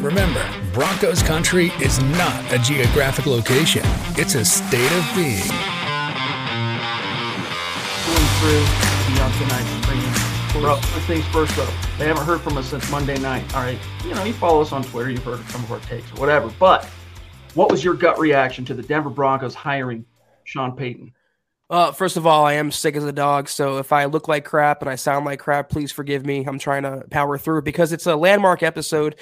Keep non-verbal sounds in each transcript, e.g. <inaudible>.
Remember, Broncos country is not a geographic location, it's a state of being. Going through Beyonce night bringing Bro, first things first though. They haven't heard from us since Monday night. All right. You know, you follow us on Twitter, you've heard some of our takes or whatever. But what was your gut reaction to the Denver Broncos hiring Sean Payton? Uh, first of all, I am sick as a dog, so if I look like crap and I sound like crap, please forgive me. I'm trying to power through because it's a landmark episode.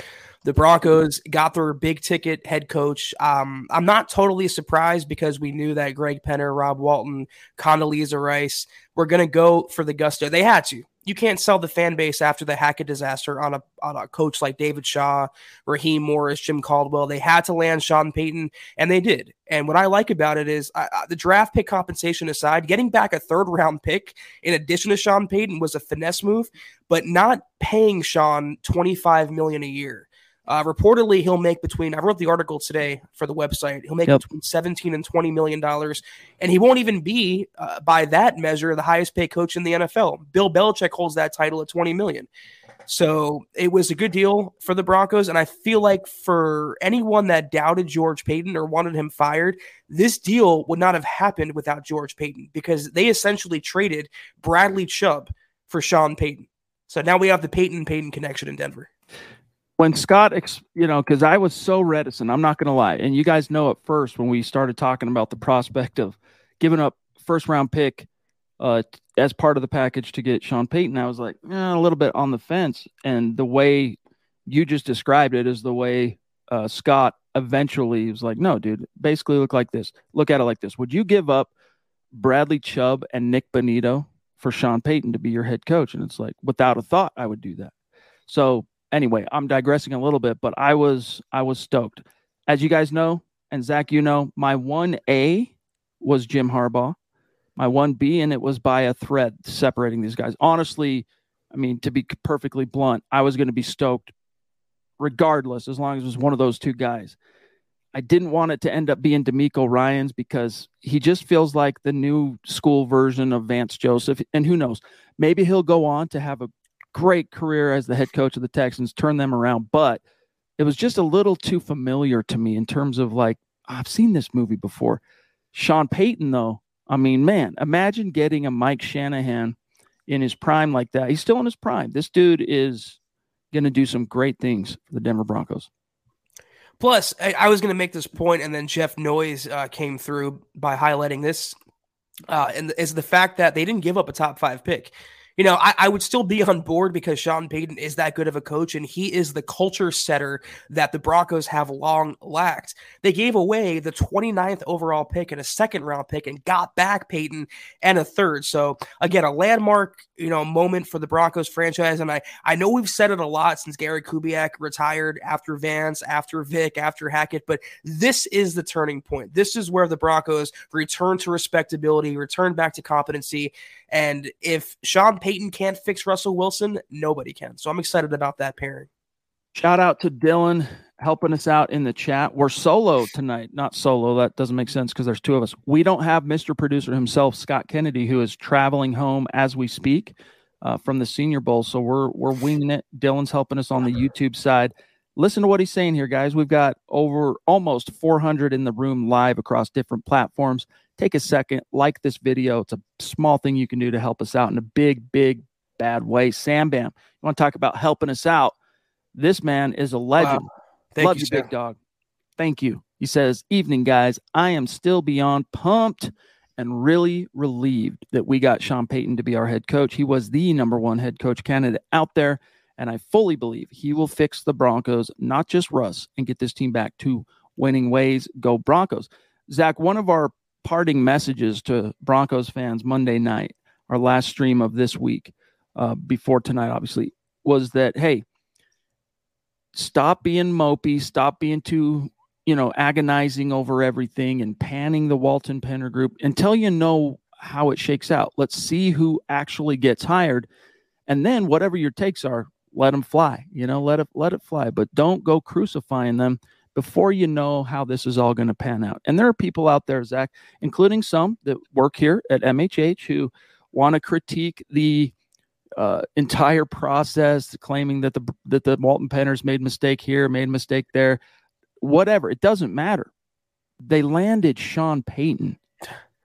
The Broncos got their big ticket head coach. Um, I'm not totally surprised because we knew that Greg Penner, Rob Walton, Condoleezza Rice were going to go for the gusto. They had to you can't sell the fan base after the Hackett disaster on a on a coach like David Shaw, Raheem Morris, Jim Caldwell. They had to land Sean Payton, and they did. And what I like about it is uh, the draft pick compensation aside, getting back a third round pick in addition to Sean Payton was a finesse move, but not paying Sean twenty five million a year. Uh, reportedly, he'll make between, I wrote the article today for the website, he'll make yep. between 17 and 20 million dollars. And he won't even be, uh, by that measure, the highest paid coach in the NFL. Bill Belichick holds that title at 20 million. So it was a good deal for the Broncos. And I feel like for anyone that doubted George Paton or wanted him fired, this deal would not have happened without George Paton because they essentially traded Bradley Chubb for Sean Payton. So now we have the Payton Payton connection in Denver when Scott, you know, because I was so reticent, I'm not going to lie. And you guys know at first when we started talking about the prospect of giving up first round pick uh, as part of the package to get Sean Payton, I was like eh, a little bit on the fence. And the way you just described it is the way uh, Scott eventually was like, no, dude, basically look like this. Look at it like this. Would you give up Bradley Chubb and Nick Bonitto for Sean Payton to be your head coach? And it's like, without a thought, I would do that. So anyway, I'm digressing a little bit, but I was I was stoked. As you guys know, and Zach, you know, my one A was Jim Harbaugh. My one B, and it was by a thread separating these guys. Honestly, I mean, to be perfectly blunt, I was going to be stoked regardless, as long as it was one of those two guys. I didn't want it to end up being DeMeco Ryans because he just feels like the new school version of Vance Joseph. And who knows, maybe he'll go on to have a great career as the head coach of the Texans, turned them around, but it was just a little too familiar to me in terms of like, I've seen this movie before. Sean Payton, though, I mean, man, imagine getting a Mike Shanahan in his prime like that. He's still in his prime. This dude is going to do some great things for the Denver Broncos. Plus, I, I was going to make this point, and then Jeff Noyes uh, came through by highlighting this, uh, and is the fact that they didn't give up a top five pick you know, I, I, would still be on board because Sean Payton is that good of a coach and he is the culture setter that the Broncos have long lacked. They gave away the 29th overall pick and a second round pick and got back Payton and a third. So again, a landmark, you know, moment for the Broncos franchise. And I, I know we've said it a lot since Gary Kubiak retired after Vance, after Vic, after Hackett, but this is the turning point. This is where the Broncos return to respectability, return back to competency. And if Sean Payton can't fix Russell Wilson, nobody can. So I'm excited about that pairing. Shout out to Dylan helping us out in the chat. We're solo tonight, not solo. That doesn't make sense because there's two of us. We don't have Mr. Producer himself, Scott Kennedy, who is traveling home as we speak. uh, from the Senior Bowl. So we're we're winging it. Dylan's helping us on the YouTube side. Listen to what he's saying here, guys. We've got over almost 400 in the room live across different platforms. Take a second, like this video. It's a small thing you can do to help us out in a big, big, bad way. Sam Bam, you want to talk about helping us out? This man is a legend. Wow. Thank Love you, you big dog. Thank you. He says, Evening, guys. I am still beyond pumped and really relieved that we got Sean Payton to be our head coach. He was the number one head coach candidate out there. And I fully believe he will fix the Broncos, not just Russ, and get this team back to winning ways. Go Broncos. Zach, one of our parting messages to Broncos fans Monday night, our last stream of this week, uh, before tonight, obviously, was that, hey, stop being mopey, stop being too you know, agonizing over everything and panning the Walton Penner group until you know how it shakes out. Let's see who actually gets hired. And then whatever your takes are, let them fly, you know, let it, let it fly, but don't go crucifying them before you know how this is all going to pan out. And there are people out there, Zach, including some that work here at MHH who want to critique the uh, entire process, claiming that the that the Walton Penners made mistake here, made mistake there whatever. It doesn't matter. They landed Sean Payton.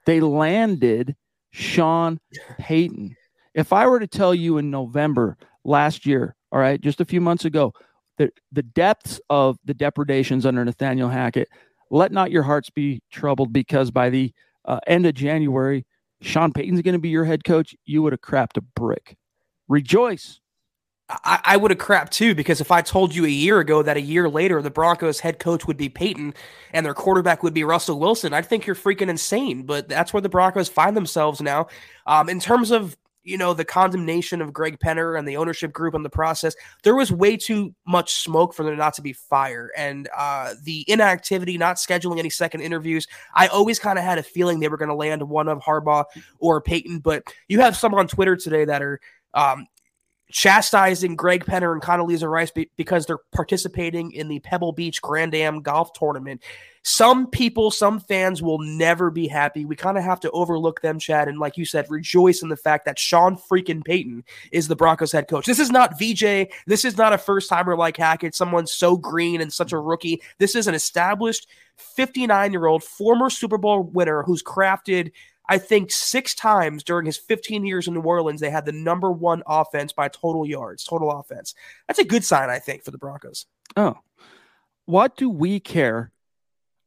They landed Sean Payton. If I were to tell you in November last year, all right, just a few months ago, the, the depths of the depredations under Nathaniel Hackett, let not your hearts be troubled because by the uh, end of January, Sean Payton's going to be your head coach. You would have crapped a brick. Rejoice. I, I would have crapped too because if I told you a year ago that a year later the Broncos head coach would be Payton and their quarterback would be Russell Wilson, I'd think you're freaking insane. But that's where the Broncos find themselves now. Um, in terms of you know the condemnation of Greg Penner and the ownership group and the process, there was way too much smoke for there not to be fire, and uh, the inactivity, not scheduling any second interviews. I always kind of had a feeling they were going to land one of Harbaugh or Payton, but you have some on Twitter today that are um, chastising Greg Penner and Condoleezza Rice be- because they're participating in the Pebble Beach Grand Am golf tournament. Some people, some fans will never be happy. We kind of have to overlook them, Chad, and like you said, rejoice in the fact that Sean freaking Payton is the Broncos head coach. This is not VJ. This is not a first timer like Hackett, someone so green and such a rookie. This is an established 59 year old former Super Bowl winner who's crafted I think six times during his 15 years in New Orleans, they had the number one offense by total yards, total offense. That's a good sign, I think, for the Broncos. Oh, what do we care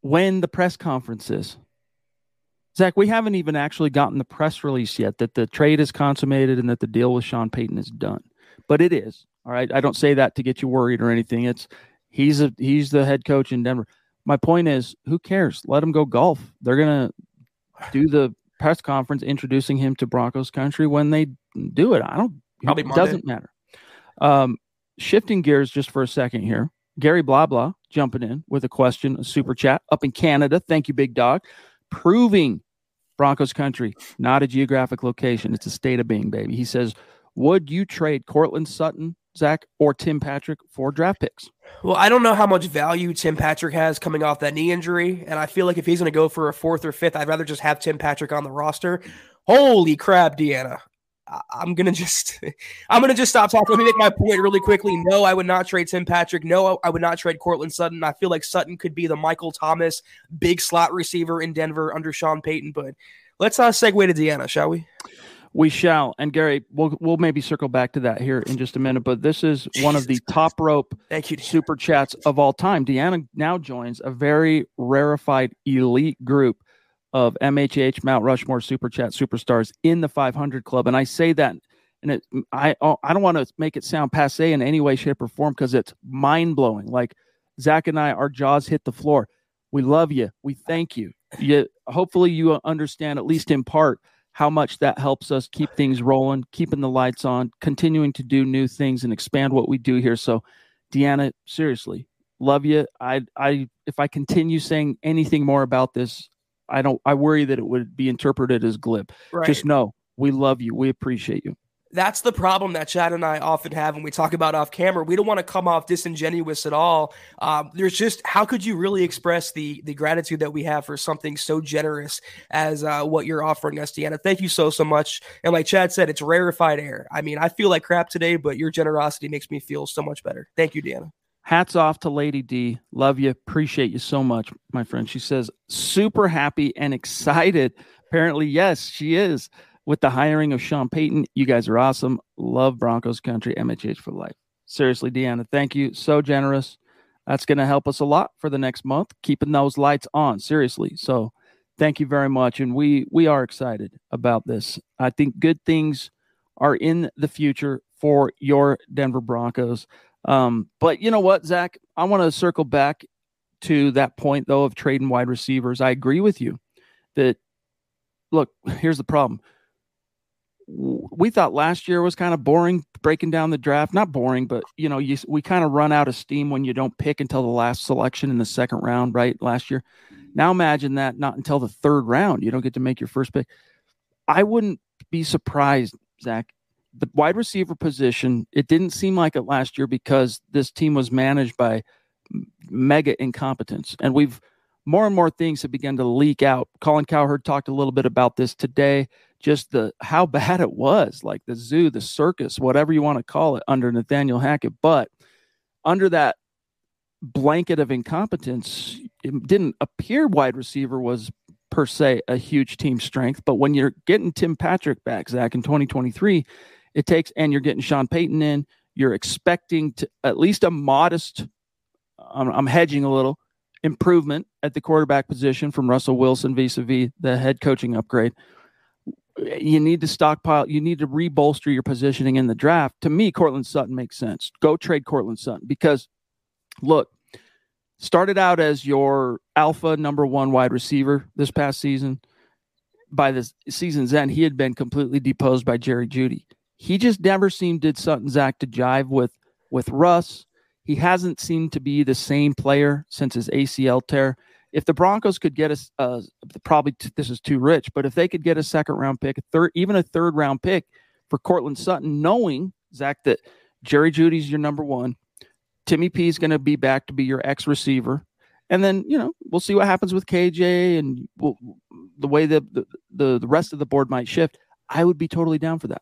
when the press conference is? Zach, we haven't even actually gotten the press release yet that the trade is consummated and that the deal with Sean Payton is done. But it is. All right. I don't say that to get you worried or anything. It's he's a he's the head coach in Denver. My point is, who cares? Let him go golf. They're gonna do the press conference introducing him to Broncos country when they do it. I don't. Probably it doesn't matter. Um, shifting gears just for a second here. Gary Blah Blah jumping in with a question, a super chat up in Canada. Thank you, big dog. Proving Broncos country, not a geographic location. It's a state of being, baby. He says, Would you trade Courtland Sutton Zach, or Tim Patrick for draft picks? Well, I don't know how much value Tim Patrick has coming off that knee injury. And I feel like if he's going to go for a fourth or fifth, I'd rather just have Tim Patrick on the roster. Holy crap, Deanna. I'm gonna just <laughs> I'm gonna just stop talking. Let me make my point really quickly. No, I would not trade Tim Patrick. No, I would not trade Courtland Sutton. I feel like Sutton could be the Michael Thomas big slot receiver in Denver under Sean Payton. But let's uh, segue to Deanna, shall we? We shall. And Gary, we'll we'll maybe circle back to that here in just a minute. But this is one of the <laughs> top rope Thank you, super chats of all time. Deanna now joins a very rarefied elite group of MHH Mount Rushmore super chat superstars in the 500 club. And I say that, and it, I oh, I don't want to make it sound passe in any way, shape, or form because it's mind blowing. Like Zach and I, our jaws hit the floor. We love you. We thank you. You hopefully you understand at least in part how much that helps us keep things rolling, keeping the lights on, continuing to do new things and expand what we do here. So, Deanna, seriously, love you. I, I, if I continue saying anything more about this, I don't. I worry that it would be interpreted as glib. Right. Just know we love you. We appreciate you. that's the problem that Chad and I often have when we talk about off camera. We don't want to come off disingenuous at all. Um, there's just how could you really express the the gratitude that we have for something so generous as uh, what you're offering us, Deanna? Thank you so so much. And like Chad said, it's rarefied air. I mean, I feel like crap today, but your generosity makes me feel so much better. Thank you, Deanna. Hats off to Lady D. Love you. Appreciate you so much, my friend. She says, super happy and excited. Apparently, yes, she is with the hiring of Sean Payton. You guys are awesome. Love Broncos country, MHH for life. Seriously, Deanna, thank you. So generous. That's going to help us a lot for the next month, keeping those lights on. Seriously. So thank you very much. And we we are excited about this. I think good things are in the future for your Denver Broncos. Um, but you know what, Zach? I want to circle back to that point though of trading wide receivers. I agree with you that look, <laughs> here's the problem we thought last year was kind of boring breaking down the draft. Not boring, but you know, you, we kind of run out of steam when you don't pick until the last selection in the second round, right? Last year. Now imagine that not until the third round. You don't get to make your first pick. I wouldn't be surprised, Zach. The wide receiver position, it didn't seem like it last year because this team was managed by mega incompetence. And we've more and more things have begun to leak out. Colin Cowherd talked a little bit about this today just the how <laughs> bad it was, like the zoo, the circus, whatever you want to call it, under Nathaniel Hackett. But under that blanket of incompetence, it didn't appear wide receiver was per se a huge team strength. But when you're getting Tim Patrick back, Zach, in 2023, it takes, and you're getting Sean Payton in, you're expecting to at least a modest, I'm, I'm hedging a little, improvement at the quarterback position from Russell Wilson vis a vis the head coaching upgrade you need to stockpile, you need to rebolster your positioning in the draft. To me, Courtland Sutton makes sense. Go trade Courtland Sutton because look, started out as your alpha number one wide receiver this past season. By the season's end, he had been completely deposed by Jerry Jeudy. He just never seemed did Sutton Zach to jive with with Russ. He hasn't seemed to be the same player since his ACL tear if the Broncos could get a uh, probably t- this is too rich, but if they could get a second round pick, a third, even a third round pick for Courtland Sutton, knowing Zach that Jerry Jeudy's your number one, Timmy P is going to be back to be your ex receiver, and then you know we'll see what happens with KJ and we'll, the way the, the the rest of the board might shift. I would be totally down for that.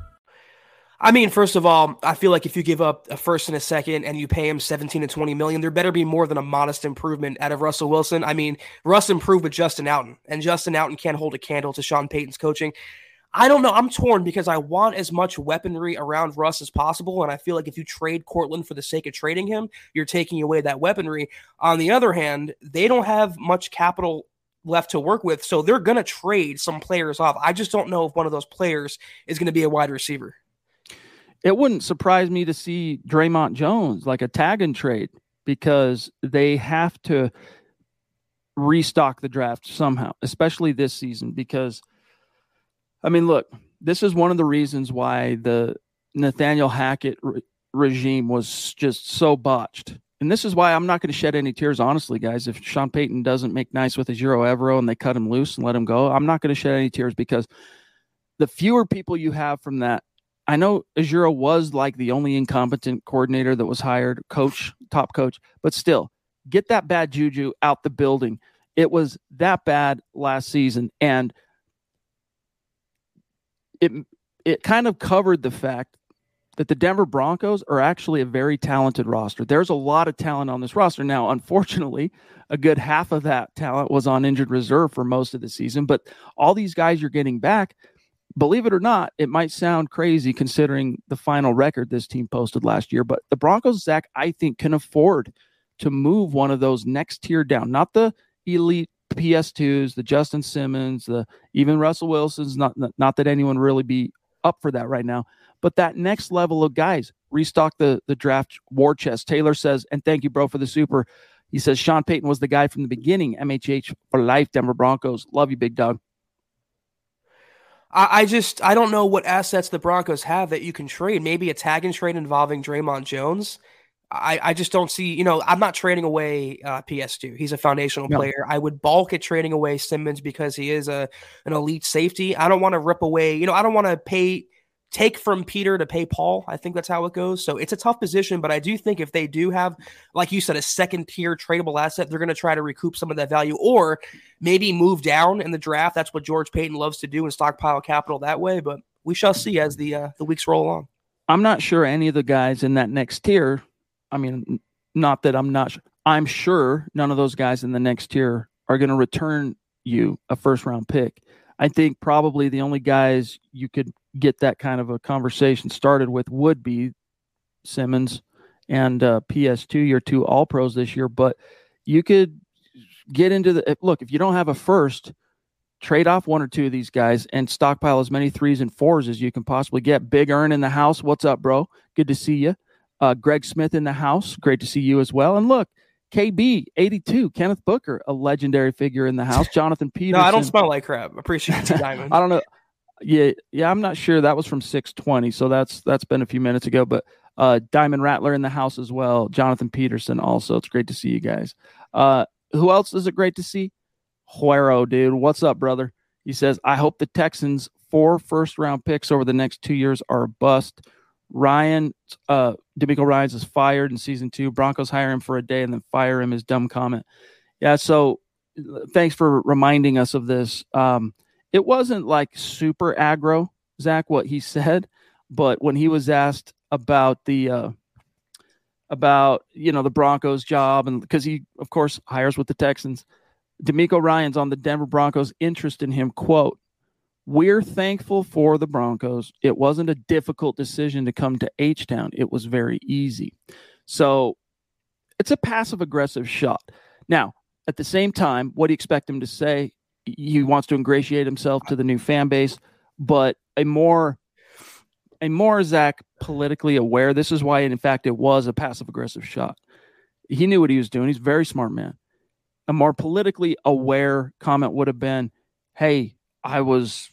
I mean, first of all, I feel like if you give up a first and a second and you pay him 17 to 20 million, there better be more than a modest improvement out of Russell Wilson. I mean, Russ improved with Justin Outten, and Justin Outten can't hold a candle to Sean Payton's coaching. I don't know. I'm torn because I want as much weaponry around Russ as possible. And I feel like if you trade Courtland for the sake of trading him, you're taking away that weaponry. On the other hand, they don't have much capital left to work with. So they're going to trade some players off. I just don't know if one of those players is going to be a wide receiver. It wouldn't surprise me to see Dre'Mont Jones like a tag and trade because they have to restock the draft somehow, especially this season. Because, I mean, look, this is one of the reasons why the Nathaniel Hackett re- regime was just so botched. And this is why I'm not going to shed any tears, honestly, guys. If Sean Payton doesn't make nice with Ejiro Evero and they cut him loose and let him go, I'm not going to shed any tears because the fewer people you have from that, I know Ejiro was like the only incompetent coordinator that was hired, coach, top coach, but still, get that bad juju out the building. It was that bad last season, and it it kind of covered the fact that the Denver Broncos are actually a very talented roster. There's a lot of talent on this roster. Now, unfortunately, a good half of that talent was on injured reserve for most of the season, but all these guys you're getting back, believe it or not, it might sound crazy considering the final record this team posted last year, but the Broncos, Zach, I think can afford to move one of those next tier down, not the elite PS2s, the Justin Simmons, the even Russell Wilson's not not that anyone really be up for that right now, but that next level of guys restock the the draft war chest. Taylor says, and thank you, bro, for the super. He says Sean Payton was the guy from the beginning. MHH for life, Denver Broncos. Love you, big dog. I, I just I don't know what assets the Broncos have that you can trade. Maybe a tag and trade involving Dre'Mont Jones. I, I just don't see, you know, I'm not trading away uh, PS2. He's a foundational no. player. I would balk at trading away Simmons because he is a an elite safety. I don't want to rip away, you know, I don't want to pay take from Peter to pay Paul. I think that's how it goes. So it's a tough position, but I do think if they do have, like you said, a second tier tradable asset, they're going to try to recoup some of that value or maybe move down in the draft. That's what George Paton loves to do and stockpile capital that way. But we shall see as the uh, the weeks roll along. I'm not sure any of the guys in that next tier I mean, not that I'm not. Sure, I'm sure none of those guys in the next tier are going to return you a first round pick. I think probably the only guys you could get that kind of a conversation started with would be Simmons and uh, PS2, your two All Pros this year. But you could get into the look if you don't have a first, trade off one or two of these guys and stockpile as many threes and fours as you can possibly get. Big Earn in the house. What's up, bro? Good to see you. Uh, Greg Smith in the house. Great to see you as well. And look, KB, 82, Kenneth Booker, a legendary figure in the house. <laughs> Jonathan Peterson. no, I don't smell like crap. Appreciate you, <laughs> Diamond. I don't know. Yeah, yeah, I'm not sure. That was from 620, so that's that's been a few minutes ago. But uh, Diamond Rattler in the house as well. Jonathan Peterson also. It's great to see you guys. Uh, who else is it great to see? Huero, dude. What's up, brother? He says, I hope the Texans' four first round picks over the next two years are a bust. Ryan, uh, DeMeco Ryans is fired in season two. Broncos hire him for a day and then fire him. His dumb comment. Yeah. So thanks for reminding us of this. Um, it wasn't like super aggro, Zach, what he <laughs> said, but when he was asked about the, uh, about you know the Broncos job and because he of course hires with the Texans, DeMeco Ryans on the Denver Broncos interest in him quote we're thankful for the Broncos. It wasn't a difficult decision to come to H Town, it was very easy. So it's a passive aggressive shot. Now, at the same time, what do you expect him to say? He wants to ingratiate himself to the new fan base, but a more a more Zach politically aware. This is why, in fact, it was a passive aggressive shot. He knew what he was doing. He's a very smart man. A more politically aware comment would have been, "Hey, I was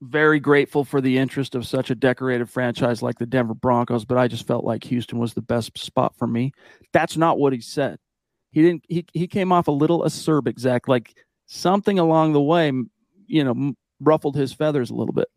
very grateful for the interest of such a decorated franchise like the Denver Broncos, but I just felt like Houston was the best spot for me. That's not what he said. He didn't. He he came off a little acerbic, Zach, like something along the way, you know, ruffled his feathers a little bit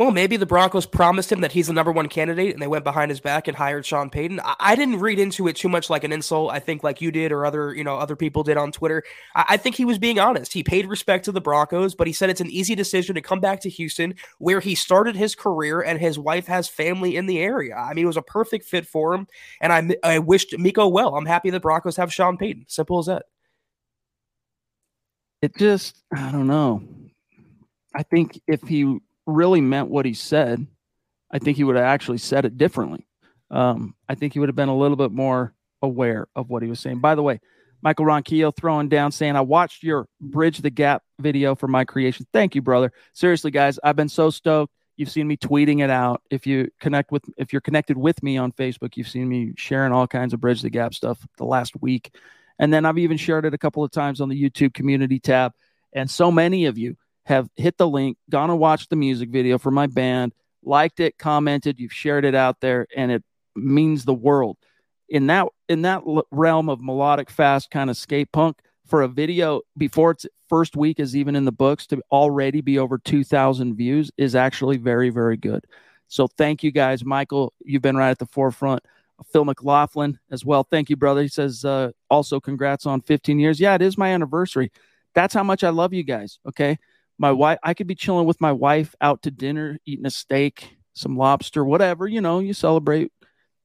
well, maybe the Broncos promised him that he's the number one candidate and they went behind his back and hired Sean Payton. I, I didn't read into it too much like an insult. I think like you did or other, you know, other people did on Twitter. I, I think he was being honest. He paid respect to the Broncos, but he said it's an easy decision to come back to Houston where he started his career and his wife has family in the area. I mean, it was a perfect fit for him. And I, I wished Miko well. I'm happy the Broncos have Sean Payton. Simple as that. It just, I don't know. I think if he really meant what he said, I think he would have actually said it differently. Um, I think he would have been a little bit more aware of what he was saying. By the way, Michael Ronquillo throwing down saying, I watched your Bridge the Gap video for my creation. Thank you, brother. Seriously, guys, I've been so stoked. You've seen me tweeting it out. If you connect with, if you're connected with me on Facebook, you've seen me sharing all kinds of Bridge the Gap stuff the last week. And then I've even shared it a couple of times on the YouTube community tab. And so many of you have hit the link, gone and watched the music video for my band, liked it, commented, you've shared it out there, and it means the world. In that in that realm of melodic, fast kind of skate punk, for a video before its first week is even in the books to already be over 2,000 views is actually very, very good. So thank you guys. Michael, you've been right at the forefront. Phil McLaughlin as well. Thank you, brother. He says, uh, also congrats on 15 years. Yeah, it is my anniversary. That's how much I love you guys. Okay. My wife, I could be chilling with my wife out to dinner, eating a steak, some lobster, whatever, you know, you celebrate.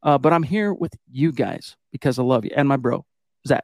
Uh, but I'm here with you guys because I love you and my bro, Zach.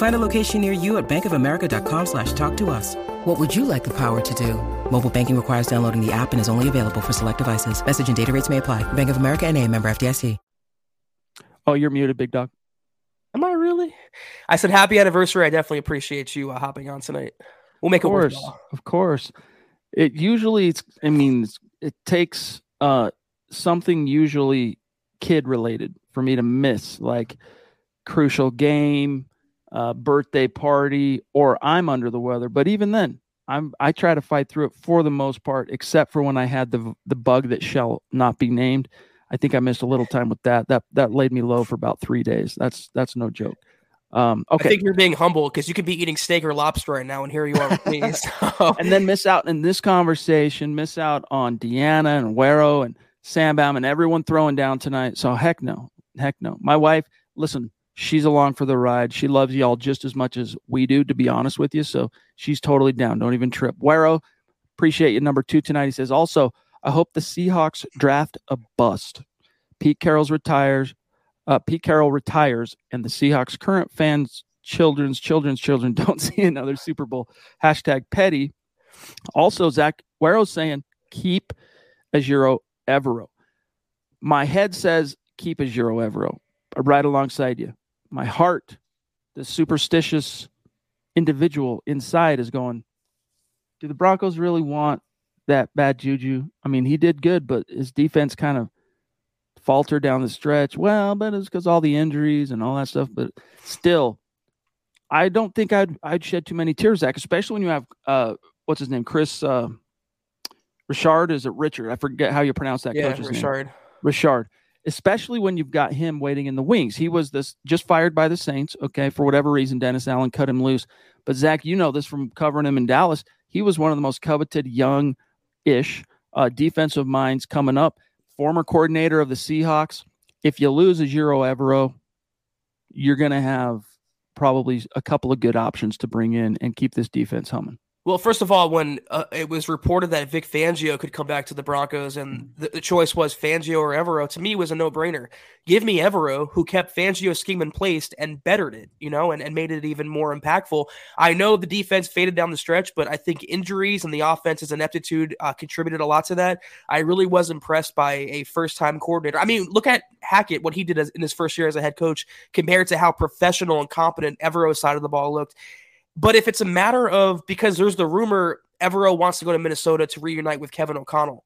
Find a location near you at bankofamerica.com slash talk to us. What would you like the power to do? Mobile banking requires downloading the app and is only available for select devices. Message and data rates may apply. Bank of America and a member FDIC. Oh, you're muted, big dog. Am I really? I said happy anniversary. I definitely appreciate you uh, hopping on tonight. We'll make of course, it work. Of course. It usually it's I mean it takes uh something usually kid related for me to miss like crucial game, uh, birthday party, or I'm under the weather. But even then, I'm I try to fight through it for the most part, except for when I had the the bug that shall not be named. I think I missed a little time with that. That that laid me low for about three days. That's that's no joke. Um, okay. I think you're being humble because you could be eating steak or lobster right now, and here you are with me. <laughs> So. and then miss out in this conversation, miss out on Deanna and Wero and Sam Bam and everyone throwing down tonight. So heck no, heck no. My wife, listen, she's along for the ride. She loves y'all just as much as we do, to be honest with you. So she's totally down. Don't even trip. Wero, appreciate you. Number two tonight. He says also, I hope the Seahawks draft a bust. Pete Carroll's retires. Uh, Pete Carroll retires, and the Seahawks' current fans, children's children's children, <laughs> don't see another Super Bowl. Hashtag petty. Also, Zach Wero's saying keep Ejiro Evero. My head says keep Ejiro Evero. Right alongside you my heart, the superstitious individual inside is going, do the Broncos really want that bad juju? I mean, he did good, but his defense kind of faltered down the stretch. Well, but it's because all the injuries and all that stuff. But still, I don't think I'd I'd shed too many tears, Zach, especially when you have uh what's his name, Kris uh Richard. Is it Richard? I forget how you pronounce that yeah, coach's Richard. name. Richard especially when you've got him waiting in the wings. He was this just fired by the Saints. Okay, for whatever reason, Dennis Allen cut him loose. But Zach, you know this from covering him in Dallas. He was one of the most coveted young ish uh, defensive minds coming up. Former coordinator of the Seahawks. If you lose Ejiro Evero, you're going to have probably a couple of good options to bring in and keep this defense humming. Well, first of all, when uh, it was reported that Vic Fangio could come back to the Broncos and the, the choice was Fangio or Evero, to me was a no-brainer. Give me Evero, who kept Fangio's scheme in place and bettered it, you know, and, and made it even more impactful. I know the defense faded down the stretch, but I think injuries and the offense's ineptitude uh, contributed a lot to that. I really was impressed by a first-time coordinator. I mean, look at Hackett, what he did as, in his first year as a head coach, compared to how professional and competent Evero's side of the ball looked. But if it's a matter of because there's the rumor Evero wants to go to Minnesota to reunite with Kevin O'Connell.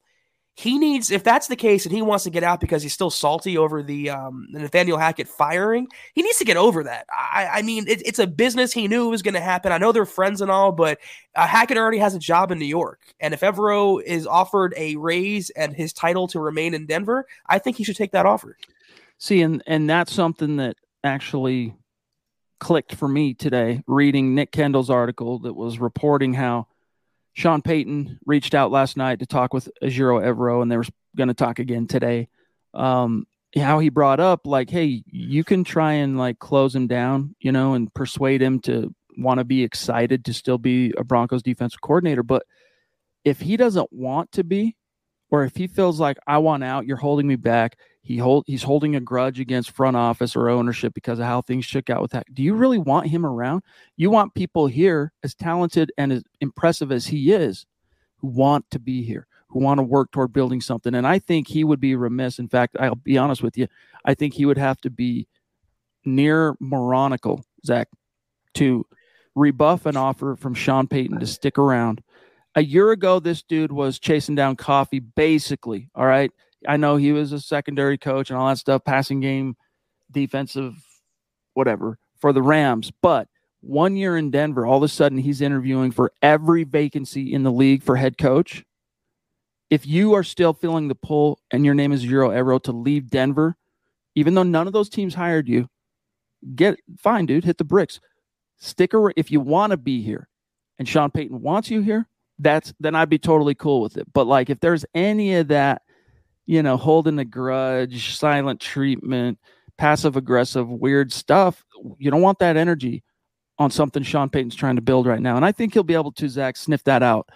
He needs, if that's the case, and he wants to get out because he's still salty over the, um, Nathaniel Hackett firing, he needs to get over that. I, I mean, it, it's a business he knew was going to happen. I know they're friends and all, but uh, Hackett already has a job in New York. And if Evero is offered a raise and his title to remain in Denver, I think he should take that offer. See, and and that's something that actually clicked for me today reading Nick Kendell's article that was reporting how Sean Payton reached out last night to talk with Ejiro Evero, and they were going to talk again today. Um, how he brought up like, hey, you can try and like close him down, you know, and persuade him to want to be excited to still be a Broncos defensive coordinator. But if he doesn't want to be, or if he feels like I want out, you're holding me back. He hold he's holding a grudge against front office or ownership because of how things shook out with that. Do you really want him around? You want people here as talented and as impressive as he is, who want to be here, who want to work toward building something. And I think he would be remiss. In fact, I'll be honest with you. I think he would have to be near moronical, Zach, to rebuff an offer from Sean Payton to stick around. A year ago, this dude was chasing down coffee, basically. All right. I know he was a secondary coach and all that stuff, passing game, defensive, whatever for the Rams. But one year in Denver, all of a sudden he's interviewing for every vacancy in the league for head coach. If you are still feeling the pull and your name is Ejiro Evero to leave Denver, even though none of those teams hired you, get fine, dude, hit the bricks. Stick around if you want to be here and Sean Payton wants you here, that's then I'd be totally cool with it. But like if there's any of that you know, holding a grudge, silent treatment, passive aggressive, weird stuff. You don't want that energy on something Sean Payton's trying to build right now. And I think he'll be able to, Zach, sniff that out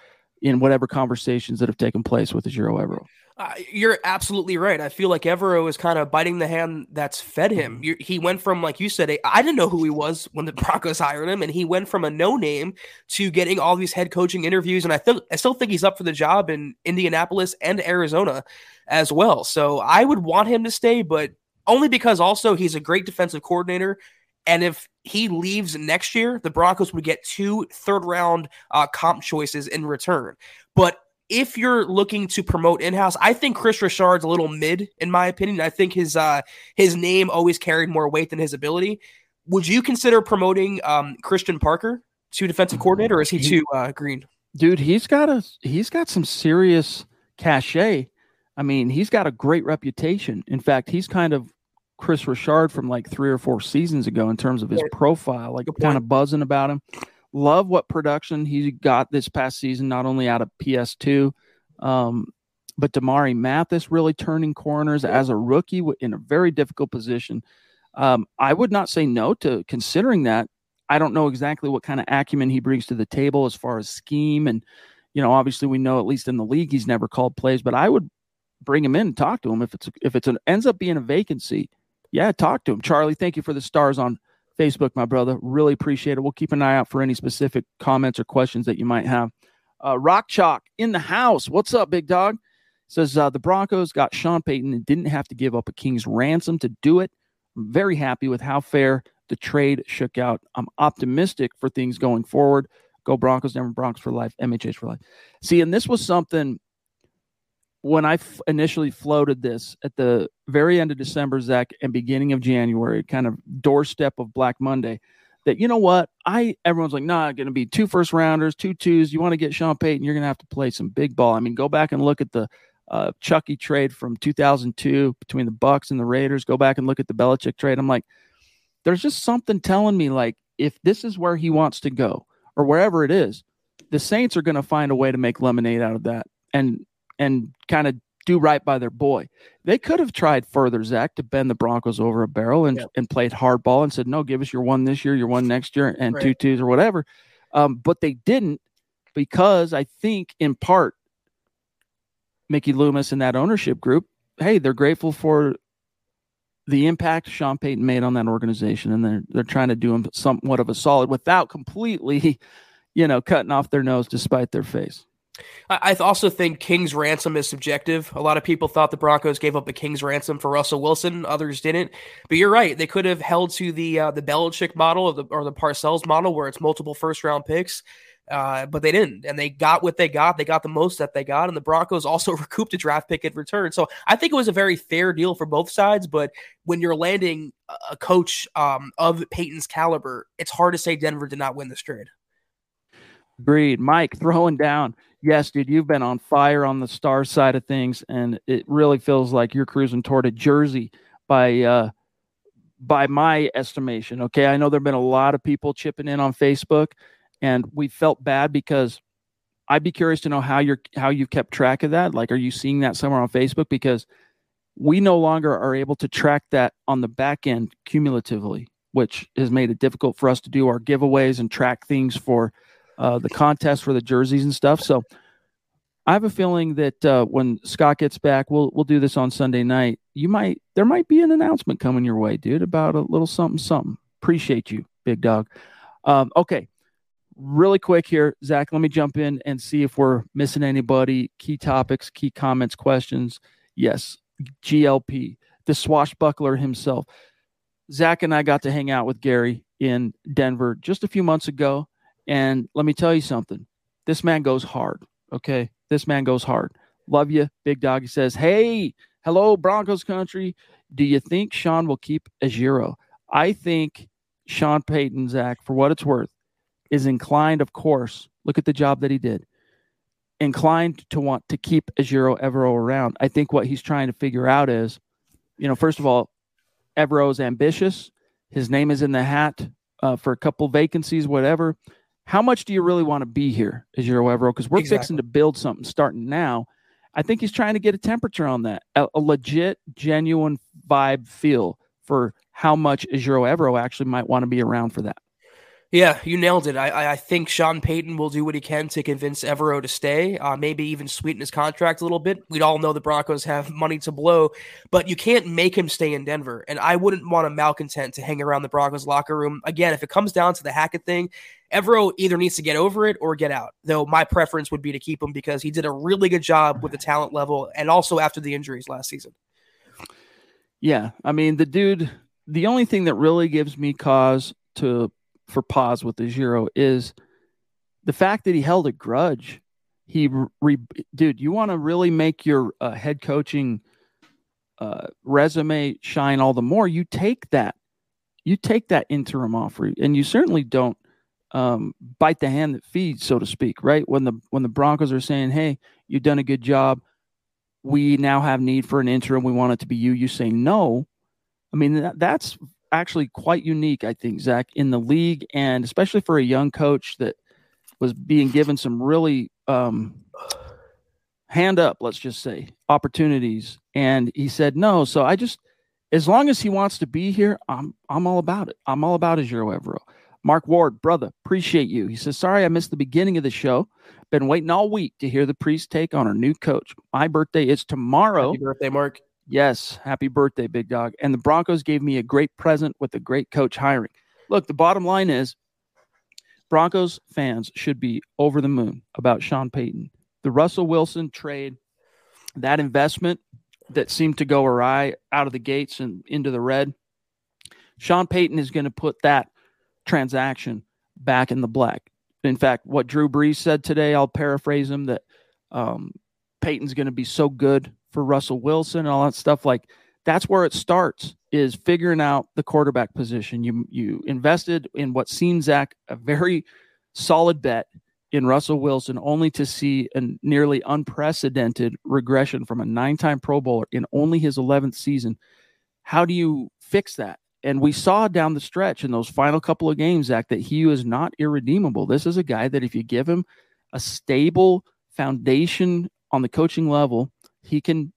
in whatever conversations that have taken place with Ejiro Evero. Uh, you're absolutely right. I feel like Evero is kind of biting the hand that's fed him. Mm-hmm. You're, he went from, like you said, I didn't know who he was when the <laughs> Broncos hired him, and he went from a no name to getting all these head coaching interviews. And I think I still think he's up for the job in Indianapolis and Arizona as well. So I would want him to stay, but only because also he's a great defensive coordinator. And if he leaves next year, the Broncos would get two third round uh, comp choices in return. But if you're looking to promote in-house, I think Kris Richard's a little mid in my opinion. I think his uh, his name always carried more weight than his ability. Would you consider promoting um, Christian Parker to defensive coordinator, or is he too uh, green? Dude, he's got a he's got some serious cachet I mean, he's got a great reputation. In fact, he's kind of Kris Richard from like three or four seasons ago in terms of his profile, like kind of buzzing about him. Love what production he got this past season, not only out of PS2, um, but Damari Mathis really turning corners as a rookie in a very difficult position. Um, I would not say no to considering that. I don't know exactly what kind of acumen he brings to the table as far as scheme. And, you know, obviously we know at least in the league he's never called plays, but I would bring him in talk to him. If it's if it's an ends up being a vacancy, yeah, talk to him. Charlie, thank you for the stars on Facebook, my brother. Really appreciate it. We'll keep an eye out for any specific comments or questions that you might have. Uh, Rock Chalk in the house. What's up, big dog? Says uh, the Broncos got Sean Payton and didn't have to give up a king's ransom to do it. I'm very happy with how fair the trade shook out. I'm optimistic for things going forward. Go Broncos, Denver Broncos for life, MHH for life. See, and this was something when I f- initially floated this at the very end of December, Zach, and beginning of January, kind of doorstep of Black Monday, that you know what, I everyone's like, nah, going to be two first rounders, two twos. You want to get Sean Payton, you're going to have to play some big ball. I mean, go back and look at the uh, Chucky trade from 2002 between the Bucs and the Raiders. Go back and look at the Belichick trade. I'm like, there's just something telling me like if this is where he wants to go or wherever it is, the Saints are going to find a way to make lemonade out of that. And and kind of do right by their boy. They could have tried further, Zach, to bend the Broncos over a barrel and, yep. and played hardball and said, no, give us your one this year, your one next year, and right. two twos or whatever. Um, but they didn't because I think in part, Mickey Loomis and that ownership group, hey, they're grateful for the impact Sean Payton made on that organization, and they're they're trying to do him somewhat of a solid without completely, <laughs> you know, cutting off their nose despite their face. I also think King's ransom is subjective. A lot of people thought the Broncos gave up a King's ransom for Russell Wilson. Others didn't. But you're right; they could have held to the uh, the Belichick model or the, or the Parcells model, where it's multiple first round picks. Uh, but they didn't, and they got what they got. They got the most that they got, and the Broncos also <laughs> recouped a draft pick in return. So I think it was a very fair deal for both sides. But when you're landing a coach um, of Payton's caliber, it's hard to say Denver did not win this trade. Agreed. Mike throwing down yes, dude, you've been on fire on the star side of things, and it really feels like you're cruising toward a jersey by uh, by my estimation. Okay. I know there have been a lot of people chipping in on Facebook and we felt bad because I'd be curious to know how you're how you've kept track of that. Like, are you seeing that somewhere on Facebook? Because we no longer are able to track that on the back end cumulatively, which has made it difficult for us to do our giveaways and track things for uh, the contest for the jerseys and stuff. So I have a feeling that uh, when Scott gets back, we'll we'll do this on Sunday night. You might there might be an announcement coming your way, dude, about a little something something. Appreciate you, big dog. Um, okay, really quick here, Zach. Let me jump in and see if we're missing anybody. Key topics, key comments, questions. Yes, GLP, the swashbuckler himself. Zach and I got to hang out with Gary in Denver just a few months ago, and let me tell you something. This man goes hard. Okay, this man goes hard. Love you, big dog. He says, Hey, hello, Broncos country. Do you think Sean will keep Ejiro? I think Sean Payton, Zach, for what it's worth, is inclined, of course. Look at the job that he did. Inclined to want to keep Ejiro Evero around. I think what he's trying to figure out is, you know, first of all, Evero is ambitious. His name is in the hat uh, for a couple vacancies, whatever how much do you really want to be here as your Evero? Because we're exactly. fixing to build something starting now. I think he's trying to get a temperature on that, a, a legit, genuine vibe feel for how much Ejiro Evero actually might want to be around for that. Yeah, you nailed it. I, I think Sean Payton will do what he can to convince Evero to stay, uh, maybe even sweeten his contract a little bit. We'd all know the Broncos have <laughs> money to blow, but you can't make him stay in Denver. And I wouldn't want a malcontent to hang around the Broncos locker room. Again, if it comes down to the Hackett thing, Evero either needs to get over it or get out. Though my preference would be to keep him because he did a really good job with the talent level and also after the injuries last season. Yeah, I mean the dude. The only thing that really gives me cause to for pause with the zero is the fact that he held a grudge. He, re, dude, you want to really make your uh, head coaching uh, resume shine all the more. You take that, you take that interim offer, and you certainly don't um, bite the hand that feeds, so to speak. Right when the when the Broncos are saying, "Hey, you've done a good job," we now have need for an interim. We want it to be you. You say no. I mean, that, that's actually quite unique, I think, Zach, in the league, and especially for a young coach that was being given some really um, hand up, let's just say, opportunities, and he said no. So I just, as long as he wants to be here, I'm I'm all about it. I'm all about Ejiro Evero. Mark Ward, brother, appreciate you. He says, sorry I missed the beginning of the show. Been waiting all week to hear the priest take on our new coach. My birthday is tomorrow. Happy birthday, Mark. Yes, happy birthday, big dog. And the Broncos gave me a great present with a great coach hiring. Look, the bottom line is Broncos fans should be over the moon about Sean Payton. The Russell Wilson trade, that investment that seemed to go awry out of the gates and into the red, Sean Payton is going to put that transaction back in the black. In fact, what Drew Brees said today, I'll paraphrase him that um, Payton's going to be so good for Russell Wilson and all that stuff. Like that's where it starts is figuring out the quarterback position. You you invested in what seems Zach a very solid bet in Russell Wilson, only to see a nearly unprecedented regression from a nine-time Pro Bowler in only his 11th season. How do you fix that? And we saw down the stretch in those final couple of games, Zach, that he was not irredeemable. This is a guy that if you give him a stable foundation on the coaching level, he can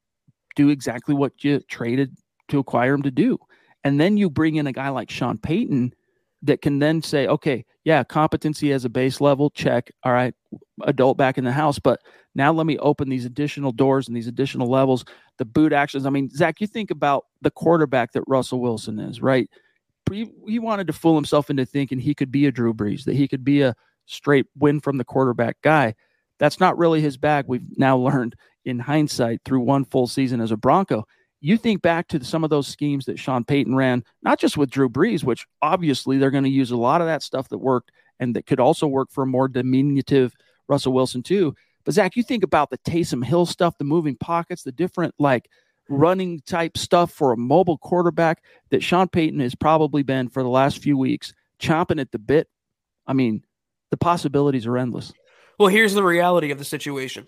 do exactly what you traded to acquire him to do. And then you bring in a guy like Sean Payton that can then say, okay, yeah, competency as a base level, check. All right, adult back in the house. But now let me open these additional doors and these additional levels, the boot actions. I mean, Zach, you think about the quarterback that Russell Wilson is, right? He, he wanted to fool himself into thinking he could be a Drew Brees, that he could be a straight win from the quarterback guy. That's not really his bag. We've now <laughs> learned in hindsight through one full season as a Bronco. You think back to some of those schemes that Sean Payton ran, not just with Drew Brees, which obviously they're going to use a lot of that stuff that worked and that could also work for a more diminutive Russell Wilson too. But Zach, you think about the Taysom Hill stuff, the moving pockets, the different like running type stuff for a mobile quarterback that Sean Payton has probably been for the last few weeks, chomping at the bit. I mean, the possibilities are endless. Well, here's the reality of the situation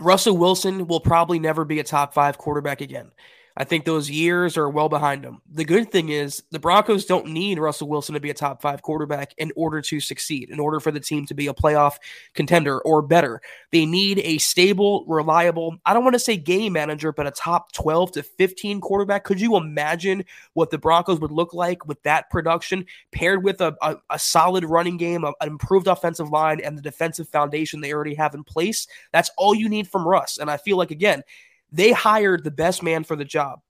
Russell Wilson will probably never be a top five quarterback again. I think those years are well behind them. The good thing is the Broncos don't need Russell Wilson to be a top five quarterback in order to succeed, in order for the team to be a playoff contender or better. They need a stable, reliable, I don't want to say game manager, but a top 12 to 15 quarterback. Could you imagine what the Broncos would look like with that production paired with a, a, a solid running game, a, an improved offensive line, and the defensive foundation they already have in place? That's all you need from Russ. And I feel like, again, they hired the best man for the job.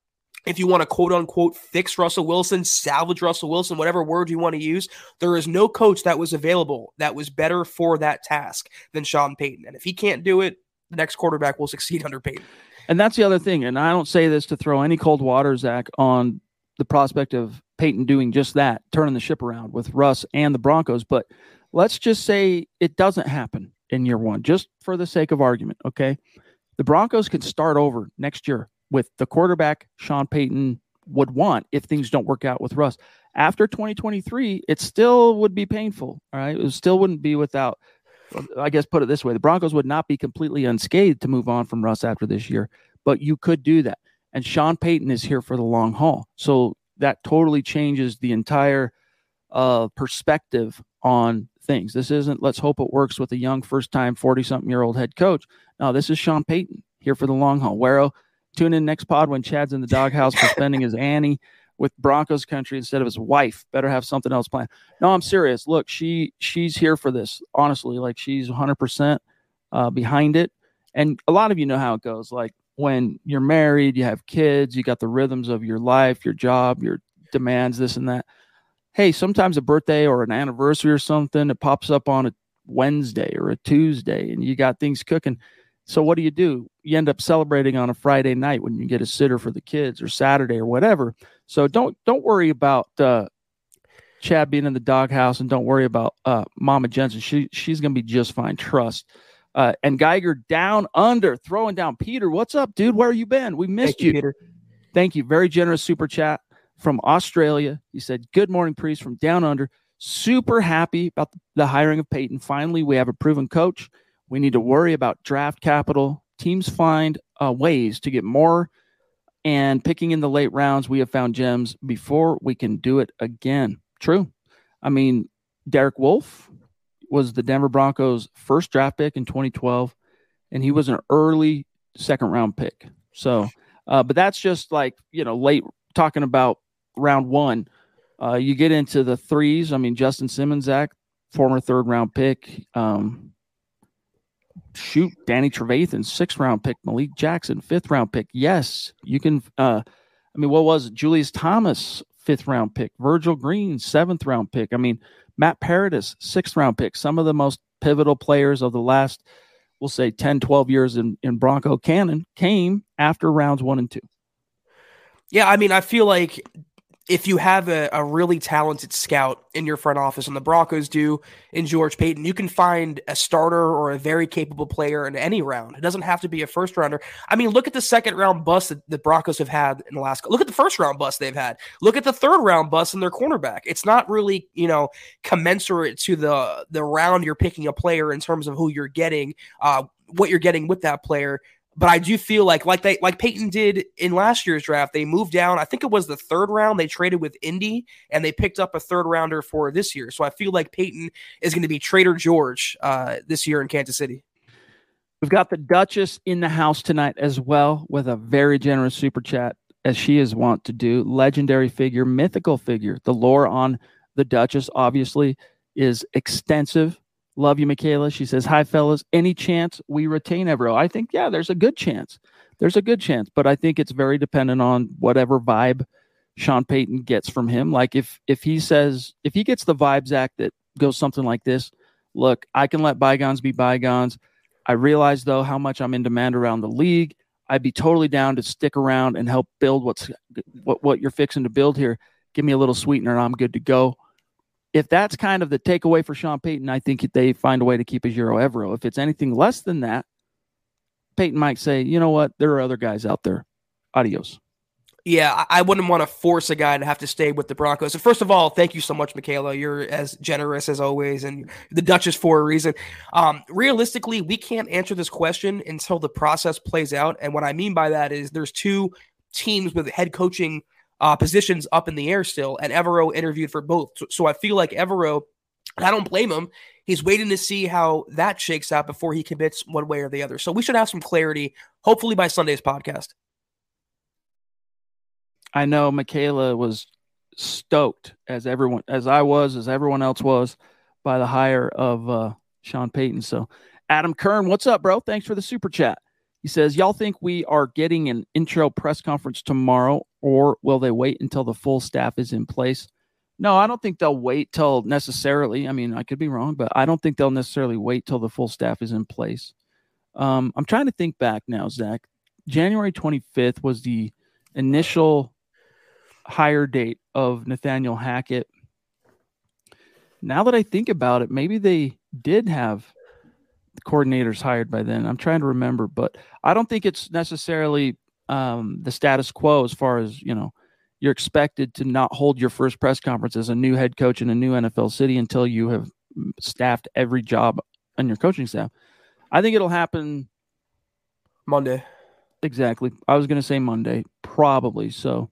If you want to quote unquote fix Russell Wilson, salvage Russell Wilson, whatever word you want to use, there is no coach that was available that was better for that task than Sean Payton. And if he can't do it, the next quarterback will succeed under Payton. And that's the other thing. And I don't say this to throw any cold water, Zach, on the prospect of Payton doing just that, turning the ship around with Russ and the Broncos. But let's just say it doesn't happen in year one, just for the sake of argument. Okay the Broncos can start over next year with the quarterback Sean Payton would want if things don't work out with Russ. After 2023, it still would be painful. All right. It still wouldn't be without, I guess, put it this way the Broncos would not be completely unscathed to move on from Russ after this year, but you could do that. And Sean Payton is here for the long haul. So that totally changes the entire uh, perspective on things. This isn't let's hope it works with a young first time 40 something year old head coach. No, this is Sean Payton here for the long haul. Wero, tune in next pod when Chad's in the doghouse for spending his Annie with Broncos country instead of his wife. Better have something else planned. No, I'm serious. Look, she she's here for this. Honestly, like she's 100% uh, behind it. And a lot of you know how it goes. Like when you're married, you have kids, you got the rhythms of your life, your job, your demands, this and that hey, sometimes a birthday or an anniversary or something, it pops up on a Wednesday or a Tuesday and you got things cooking. So what do you do? You end up celebrating on a Friday night when you get a sitter for the kids or Saturday or whatever. So don't don't worry about uh, Chad being in the doghouse and don't worry about uh, Mama Jensen. She she's gonna be just fine. Trust. Uh, and Geiger down under throwing down Peter. What's up, dude? Where you been? We missed Thank you, you. Peter. Thank you. Very generous super chat from Australia. He said, Good morning, priest from down under. Super happy about the hiring of Payton. Finally, we have a proven coach. We need to worry about draft capital. Teams find uh, ways to get more and picking in the late rounds. We have found gems before we can do it again. True. I mean, Derek Wolfe was the Denver Broncos' first draft pick in 2012, and he was an early second round pick. So, uh, but that's just like, you know, late talking about round one. Uh, you get into the threes. I mean, Justin Simmons, Zach, former third round pick. Um, shoot, Danny Trevathan, sixth round pick. Malik Jackson, fifth round pick. Yes, you can. Uh, I mean, what was it? Julius Thomas, fifth round pick. Virgil Green, seventh round pick. I mean, Matt Paradis, sixth round pick. Some of the most pivotal players of the last, we'll say, 10, 12 years in, in Bronco canon came after rounds one and two. Yeah, I mean, I feel like if you have a, a really talented scout in your front office, and the Broncos do in George Paton, you can find a starter or a very capable player in any round. It doesn't have to be a first rounder. I mean, look at the second round bust that the Broncos have had in the last. Look at the first round bust they've had. Look at the third round bust in their cornerback. It's not really you know commensurate to the the round you're picking a player in terms of who you're getting, uh, what you're getting with that player but I do feel like like they like Paton did in last year's draft, they moved down. I think it was the third round. They traded with Indy and they picked up a third rounder for this year. So I feel like Paton is going to be Trader George uh, this year in Kansas City. We've got the Duchess in the house tonight as well with a very generous super chat, as she is wont to do. Legendary figure, mythical figure. The lore on the Duchess obviously is extensive. Love you, Michaela. She says, Hi, fellas. Any chance we retain Evero? I think, yeah, there's a good chance. There's a good chance, but I think it's very dependent on whatever vibe Sean Payton gets from him. Like if if he says if he gets the vibes act that goes something like this, look, I can let bygones be bygones. I realize though how much I'm in demand around the league. I'd be totally down to stick around and help build what's what what you're fixing to build here. Give me a little sweetener and I'm good to go if that's kind of the takeaway for Sean Payton, I think they find a way to keep Ejiro Evero. If it's anything less than that, Payton might say, you know what, there are other guys out there. Adios. Yeah, I wouldn't want to force a guy to have to stay with the Broncos. First of all, thank you so much, Michaela. You're as generous as always, and the Duchess for a reason. Um, realistically, we can't answer this question until the process plays out. And what I mean by that is there's two teams with head coaching uh, positions up in the air still, and Evero interviewed for both. So, so I feel like Evero, I don't blame him. He's waiting to see how that shakes out before he commits one way or the other. So we should have some clarity, hopefully by Sunday's podcast. I know Michaela was stoked as everyone, as I was, as everyone else was, by the hire of uh, Sean Payton. So, Adam Kern, what's up, bro? Thanks for the super chat. He says, Y'all think we are getting an intro press conference tomorrow, or will they wait until the full staff is in place? No, I don't think they'll wait till necessarily. I mean, I could be wrong, but I don't think they'll necessarily wait till the full staff is in place. Um, I'm trying to think back now, Zach. January 25th was the initial hire date of Nathaniel Hackett. Now that I think about it, maybe they did have coordinators hired by then. I'm trying to remember, but I don't think it's necessarily um, the status quo as far as you know. You're expected to not hold your first press conference as a new head coach in a new NFL city until you have staffed every job on your coaching staff. I think it'll happen Monday. Exactly. I was going to say Monday, probably. So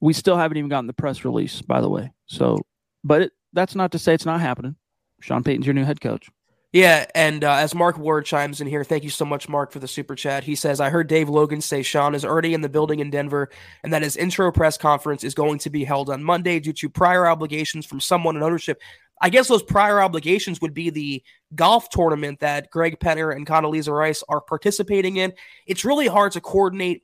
we still haven't even gotten the press release, by the way. So, but it, that's not to say it's not happening. Sean Payton's your new head coach. Yeah, and uh, as Mark Ward chimes in here, thank you so much, Mark, for the super chat. He says, I heard Dave Logan say Sean is already in the building in Denver and that his intro press conference is going to be held on Monday due to prior obligations from someone in ownership. I guess those prior obligations would be the golf tournament that Greg Penner and Condoleezza Rice are participating in. It's really hard to coordinate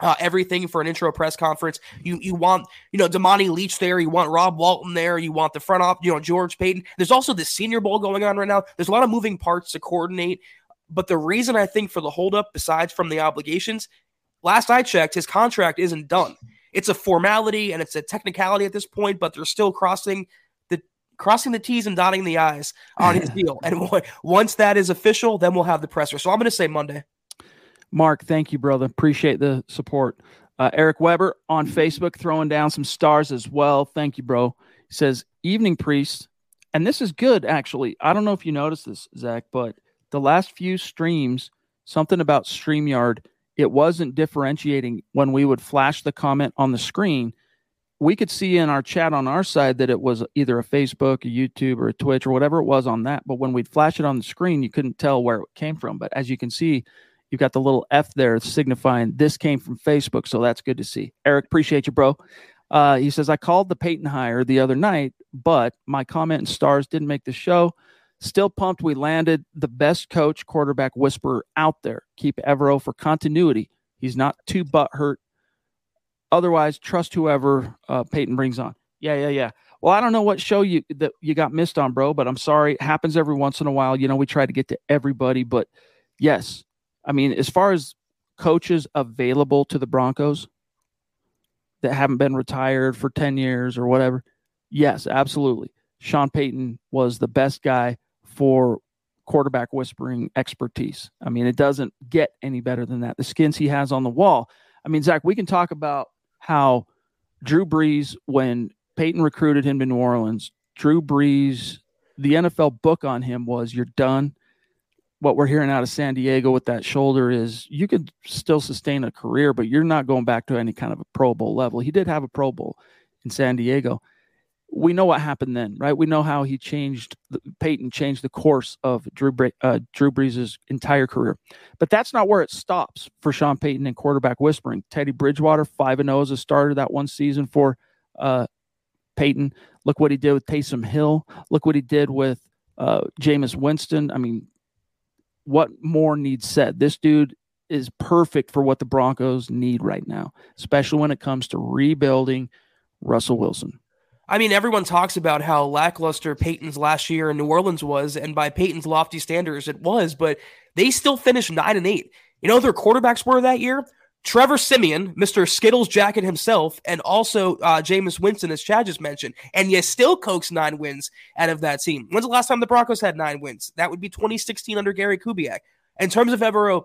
uh, everything for an intro press conference. You you want you know Damani Leech there. You want Rob Walton there. You want the front off. You know George Paton. There's also the Senior Bowl going on right now. There's a lot of moving parts to coordinate. But the reason I think for the holdup, besides from the obligations, last I checked, his contract isn't done. It's a formality and it's a technicality at this point, but they're still crossing the crossing the T's and dotting the I's on his <laughs> deal. And <laughs> once that is official, then we'll have the presser. So I'm going to say Monday. Mark, thank you, brother. Appreciate the support. Uh, Eric Weber on Facebook throwing down some stars as well. Thank you, bro. He says, Evening Priest. And this is good, actually. I don't know if you noticed this, Zach, but the last few streams, something about StreamYard, it wasn't differentiating when we would flash the comment on the screen. We could see in our chat on our side that it was either a Facebook, a YouTube, or a Twitch, or whatever it was on that. But when we'd flash it on the screen, you couldn't tell where it came from. But as you can see, You've got the little F there signifying this came from Facebook. So that's good to see. Eric, appreciate you, bro. Uh, he says, I called the Payton hire the other night, but my comment and stars didn't make the show. Still pumped we landed the best coach quarterback whisperer out there. Keep Evero for continuity. He's not too butt hurt. Otherwise, trust whoever uh, Payton brings on. Yeah, yeah, yeah. Well, I don't know what show you that you got missed on, bro, but I'm sorry. It happens every once in a while. You know, we try to get to everybody, but yes, I mean, as far as coaches available to the Broncos that haven't been retired for 10 years or whatever, yes, absolutely. Sean Payton was the best guy for quarterback whispering expertise. I mean, it doesn't get any better than that. The skins he has on the wall. I mean, Zach, we can talk about how Drew Brees, when Payton recruited him to New Orleans, Drew Brees, the NFL book on him was you're done what we're hearing out of San Diego with that shoulder is you could still sustain a career, but you're not going back to any kind of a Pro Bowl level. He did have a Pro Bowl in San Diego. We know what happened then, right? We know how he changed. Payton changed the course of Drew uh, Drew Brees' entire career, but that's not where it stops for Sean Payton and quarterback whispering. Teddy Bridgewater, five and zero as a starter that one season for uh, Payton. Look what he did with Taysom Hill. Look what he did with uh, Jameis Winston. I mean, what more needs said? This dude is perfect for what the Broncos need right now, especially when it comes to rebuilding Russell Wilson. I mean, everyone talks about how lackluster Payton's last year in New Orleans was, and by Payton's lofty standards, it was, but they still finished nine and eight. You know, their quarterbacks were that year Trevor Siemian, Mr. Skittles jacket himself, and also uh, Jameis Winston, as Chad just mentioned. And you still coax nine wins out of that team. When's the last time the Broncos had nine wins? That would be 2016 under Gary Kubiak. In terms of Evero,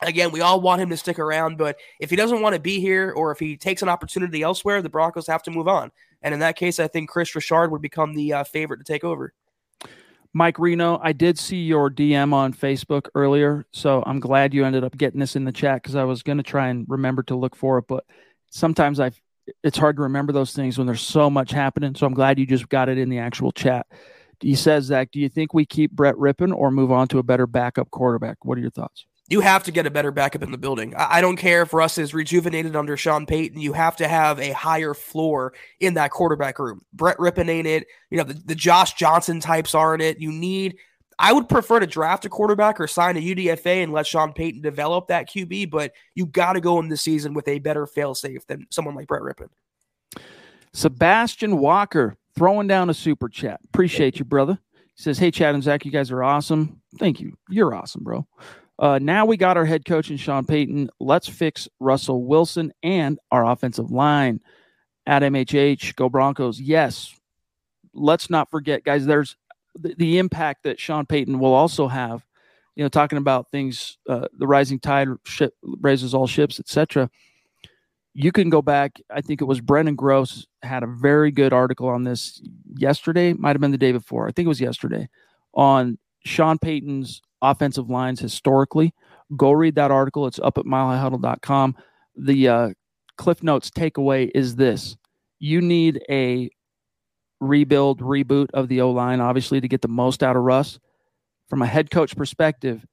again, we all want him to stick around, but if he doesn't want to be here or if he takes an opportunity elsewhere, the Broncos have to move on. And in that case, I think Kris Richard would become the uh, favorite to take over. Mike Reno, I did see your DM on Facebook earlier, so I'm glad you ended up getting this in the chat because I was going to try and remember to look for it. But sometimes I it's hard to remember those things when there's so much happening. So I'm glad you just got it in the actual chat. He says, Zach, do you think we keep Brett Rypien or move on to a better backup quarterback? What are your thoughts? You have to get a better backup in the building. I, don't care if Russ is rejuvenated under Sean Payton. You have to have a higher floor in that quarterback room. Brett Rypien ain't it. You know, the, the Josh Johnson types aren't it. You need I would prefer to draft a quarterback or sign a UDFA and let Sean Payton develop that QB, but you got to go in the season with a better failsafe than someone like Brett Rypien. Sebastian Walker throwing down a super chat. Appreciate you, brother. He says, Hey, Chad and Zach, you guys are awesome. Thank you. You're awesome, bro. Uh, now we got our head coach and Sean Payton. Let's fix Russell Wilson and our offensive line at MHH. Go Broncos. Yes. Let's not forget, guys, there's the, the impact that Sean Payton will also have. You know, talking about things, uh, the rising tide ship, raises all ships, etc you can go back. I think it was Brendan Gross had a very good article on this yesterday, might have been the day before. I think it was yesterday on Sean Payton's offensive lines historically. Go read that article. It's up at milehighhuddle.com. The uh, Cliff Notes takeaway is this you need a rebuild, reboot of the O line, obviously, to get the most out of Russ. From a head coach perspective,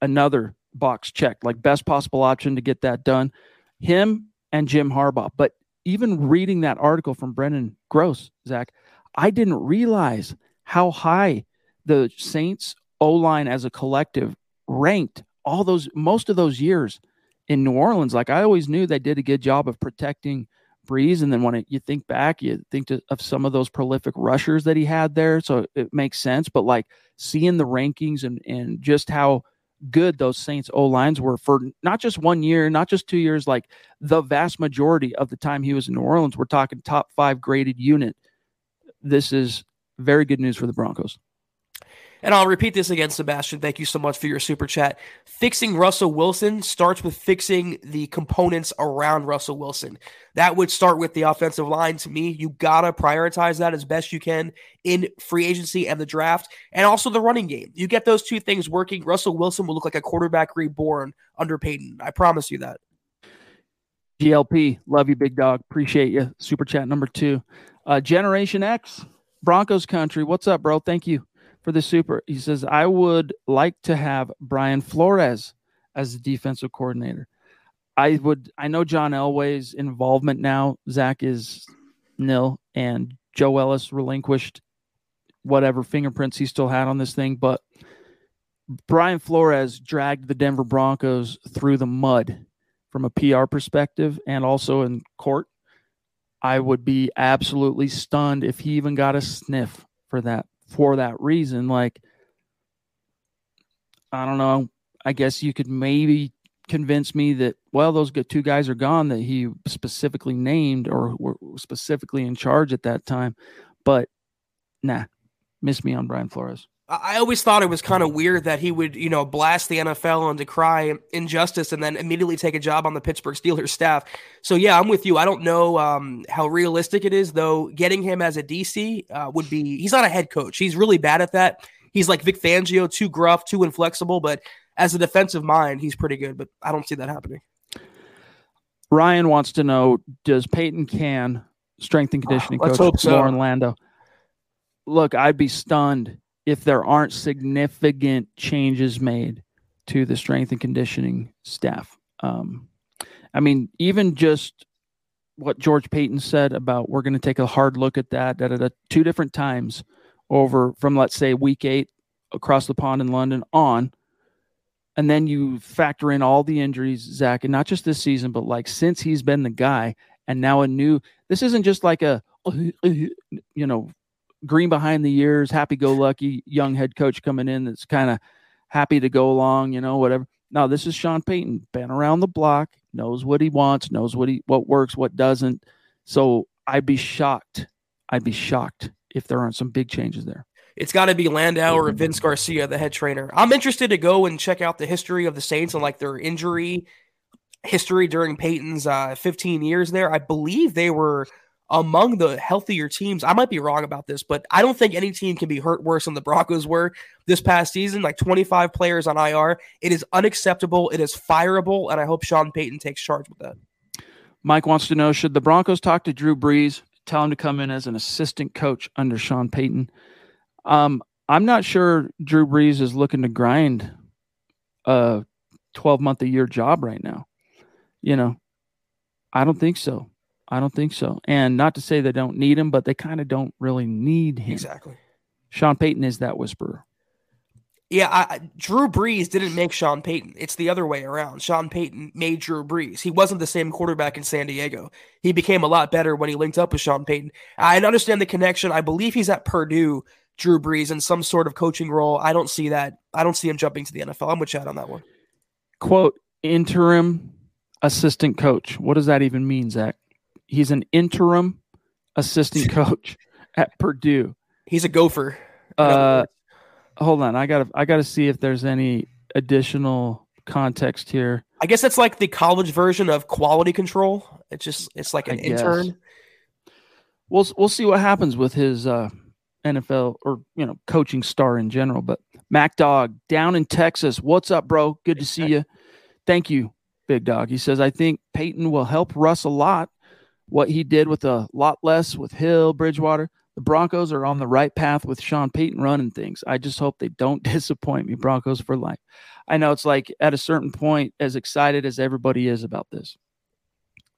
another box checked, like best possible option to get that done. Him and Jim Harbaugh. But even reading that article from Brendan Gross, Zach, I didn't realize how high the Saints O line as a collective ranked all those most of those years in New Orleans. Like I always knew they did a good job of protecting Brees, and then when it, you think back, you think to, of some of those prolific rushers that he had there, so it makes sense. But like seeing the rankings and and just how good those Saints O lines were for not just one year, not just two years, like the vast majority of the time he was in New Orleans. We're talking top five graded unit. This is very good news for the Broncos. And I'll repeat this again, Sebastian. Thank you so much for your super chat. Fixing Russell Wilson starts with fixing the components around Russell Wilson. That would start with the offensive line. To me, you gotta prioritize that as best you can in free agency and the draft, and also the running game. You get those two things working, Russell Wilson will look like a quarterback reborn under Payton. I promise you that. GLP, love you, big dog. Appreciate you. Super chat number two. Uh, Generation X, Broncos country. What's up, bro? Thank you for the super. He says, I would like to have Brian Flores as the defensive coordinator. I would, I know John Elway's involvement now. Zach is nil, and Joe Ellis relinquished whatever fingerprints he still had on this thing. But Brian Flores dragged the Denver Broncos through the mud from a PR perspective and also in court. I would be absolutely stunned if he even got a sniff for that for that reason. Like, I don't know. I guess you could maybe convince me that well, those two guys are gone that he specifically named or were specifically in charge at that time. But nah, miss me on Brian Flores. I always thought it was kind of weird that he would, you know, blast the NFL and decry injustice and then immediately take a job on the Pittsburgh Steelers staff. So, yeah, I'm with you. I don't know um, how realistic it is, though. Getting him as a DC uh, would be, he's not a head coach. He's really bad at that. He's like Vic Fangio, too gruff, too inflexible. But as a defensive mind, he's pretty good. But I don't see that happening. Ryan wants to know Does Payton Can, strength and conditioning uh, coach, so. Loren Landow? Look, I'd be stunned if there aren't significant changes made to the strength and conditioning staff. Um, I mean, even just what George Paton said about we're going to take a hard look at that at two different times over from let's say week eight across the pond in London on, and then you factor in all the injuries, Zach, and not just this season, but like since he's been the guy, and now a new. This isn't just like a <laughs> you know green behind the ears, happy go lucky young head coach coming in that's kind of happy to go along, you know, whatever. Now this is Sean Payton, been around the block, knows what he wants, knows what he what works, what doesn't. So I'd be shocked. I'd be shocked if there aren't some big changes there. It's got to be Landow or Vince Garcia, the head trainer. I'm interested to go and check out the history of the Saints and like their injury history during Payton's uh, 15 years there. I believe they were among the healthier teams. I might be wrong about this, but I don't think any team can be hurt worse than the Broncos were this past season. Like 25 players on IR. It is unacceptable. It is fireable. And I hope Sean Payton takes charge with that. Mike wants to know should the Broncos talk to Drew Brees, tell him to come in as an assistant coach under Sean Payton? Um, I'm not sure Drew Brees is looking to grind a 12 month a year job right now. You know, I don't think so. I don't think so. And not to say they don't need him, but they kind of don't really need him. Exactly. Sean Payton is that whisperer. Yeah, I, Drew Brees didn't make Sean Payton. It's the other way around. Sean Payton made Drew Brees. He wasn't the same quarterback in San Diego. He became a lot better when he linked up with Sean Payton. I understand the connection. I believe he's at Purdue, Drew Brees, in some sort of coaching role. I don't see that. I don't see him jumping to the NFL. I'm with Chad on that one. Quote, interim assistant coach. What does that even mean, Zach? He's an interim assistant <laughs> coach at Purdue. He's a gopher. Uh, hold on. I gotta I gotta see if there's any additional context here. I guess it's like the college version of quality control. It's just it's like an intern. We'll we'll see what happens with his uh, NFL or you know coaching star in general. But Mac Dog down in Texas, what's up, bro? Good to see <laughs> you. Thank you, Big Dog. He says I think Payton will help Russ a lot. What he did with a lot less with Hill, Bridgewater. The Broncos are on the right path with Sean Payton running things. I just hope they don't <laughs> disappoint me. Broncos for life. I know it's like at a certain point, as excited as everybody is about this,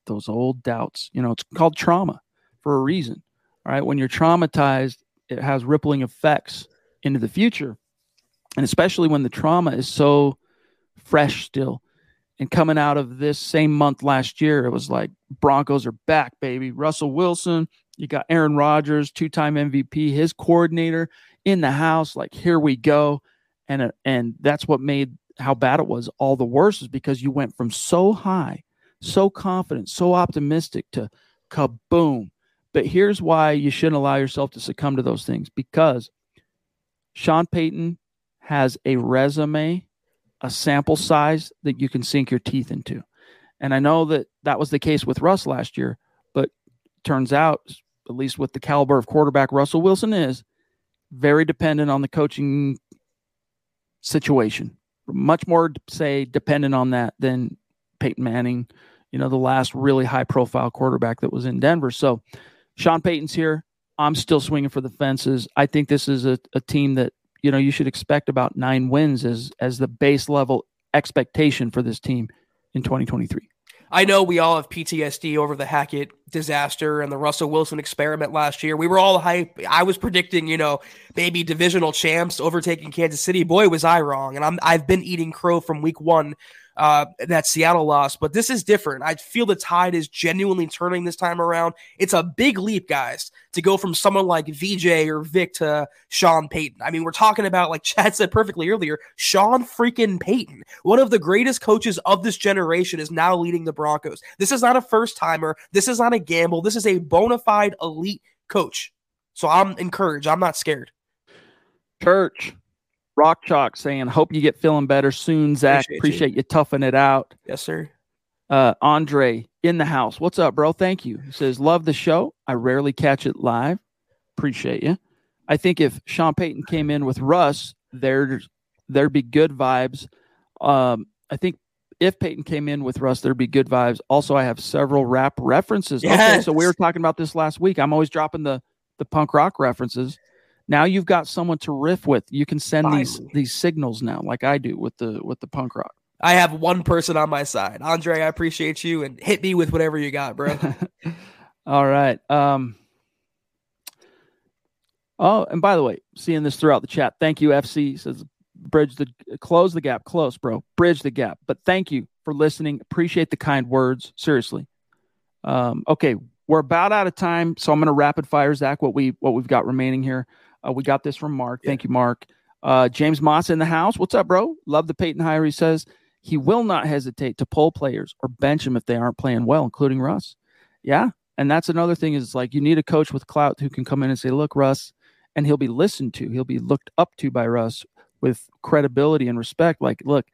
those old doubts, you know, it's called trauma for a reason. All right. When you're traumatized, it has rippling effects into the future. And especially when the trauma is so fresh still. And coming out of this same month last year, it was like Broncos are back, baby. Russell Wilson, you got Aaron Rodgers, two time MVP, his coordinator in the house. Like, here we go. And, uh, and that's what made how bad it was all the worse is because you went from so high, so confident, so optimistic to kaboom. But here's why you shouldn't allow yourself to succumb to those things because Sean Payton has a resume, a sample size that you can sink your teeth into. And I know that that was the case with Russ last year, but turns out, at least with the caliber of quarterback Russell Wilson is, very dependent on the coaching situation. Much more, say, dependent on that than Peyton Manning, you know, the last really high profile quarterback that was in Denver. So Sean Payton's here. I'm still swinging for the fences. I think this is a, a team that, you know, you should expect about nine wins as as the base level expectation for this team in 2023. I know we all have PTSD over the Hackett disaster and the Russell Wilson experiment last year. We were all hype. I was predicting, you know, maybe divisional champs overtaking Kansas City. Boy, was I wrong. And I'm I've been eating crow from week one uh, that Seattle loss, but this is different. I feel the tide is genuinely turning this time around. It's a big leap, guys, to go from someone like VJ or Vic to Sean Payton. I mean, we're talking about, like <laughs> Chad said perfectly earlier, Sean freaking Payton, one of the greatest coaches of this generation, is now leading the Broncos. This is not a first timer. This is not a gamble. This is a bona fide elite coach. So I'm encouraged. I'm not scared. Church, Rock Chalk saying, hope you get feeling better soon, Zach. Appreciate Appreciate, you. you. toughing it out. Yes, sir. Uh, Andre in the house. What's up, bro? Thank you. He says, love the show. I rarely catch it live. Appreciate you. I think if Sean Payton came in with Russ, there's there'd be good vibes. Um, I think if Payton came in with Russ, there'd be good vibes. Also, I have several rap references. Okay, so we Yes. were talking about this last week. I'm always dropping the the punk rock references. Now you've got someone to riff with. You can send these these signals now, like I do with the with the punk rock. I have one person on my side. Andre, I appreciate you and hit me with whatever you got, bro. <laughs> All right. Um. Oh, and by the way, seeing this throughout the chat, thank you. FC says bridge the close the gap, close, bro, bridge the gap. But thank you for listening. Appreciate the kind words. Seriously. Um. Okay, we're about out of time, so I'm going to rapid fire Zach what we what we've got remaining here. Uh, we got this from Mark. Thank you, Mark. Uh, James Moss in the house. What's up, bro? Love the Payton hire. He says he will not hesitate to pull players or bench them if they aren't playing well, including Russ. Yeah, and that's another thing is like you need a coach with clout who can come in and say, "Look, Russ," and he'll be listened to. He'll be looked up to by Russ with credibility and respect. Like, look,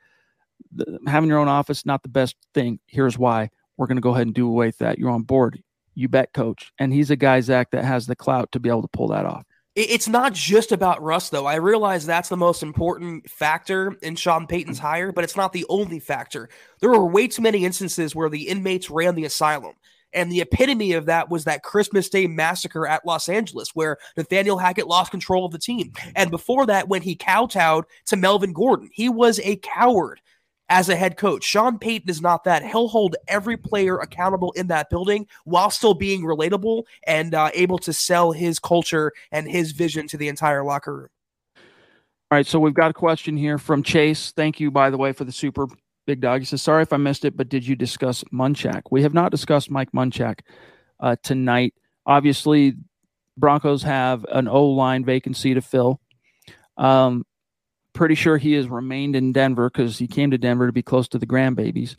the, having your own office not the best thing. Here's why. We're going to go ahead and do away with that. You're on board. You bet, coach. And he's a guy, Zach, that has the clout to be able to pull that off. It's not just about Russ, though. I realize that's the most important factor in Sean Payton's hire, but it's not the only factor. There were way too many instances where the inmates ran the asylum. And the epitome of that was that Christmas Day massacre at Los Angeles, where Nathaniel Hackett lost control of the team. And before that, when he kowtowed to Melvin Gordon, he was a coward as a head coach. Sean Payton is not that. He'll hold every player accountable in that building while still being relatable and uh, able to sell his culture and his vision to the entire locker room. All right, so we've got a question here from Chase. Thank you, by the way, for the super big dog. He says, "Sorry if I missed it, but did you discuss Munchak? We have not discussed Mike Munchak uh, tonight. Obviously, Broncos have an O line vacancy to fill. Um, pretty sure he has remained in Denver because he came to Denver to be close to the grandbabies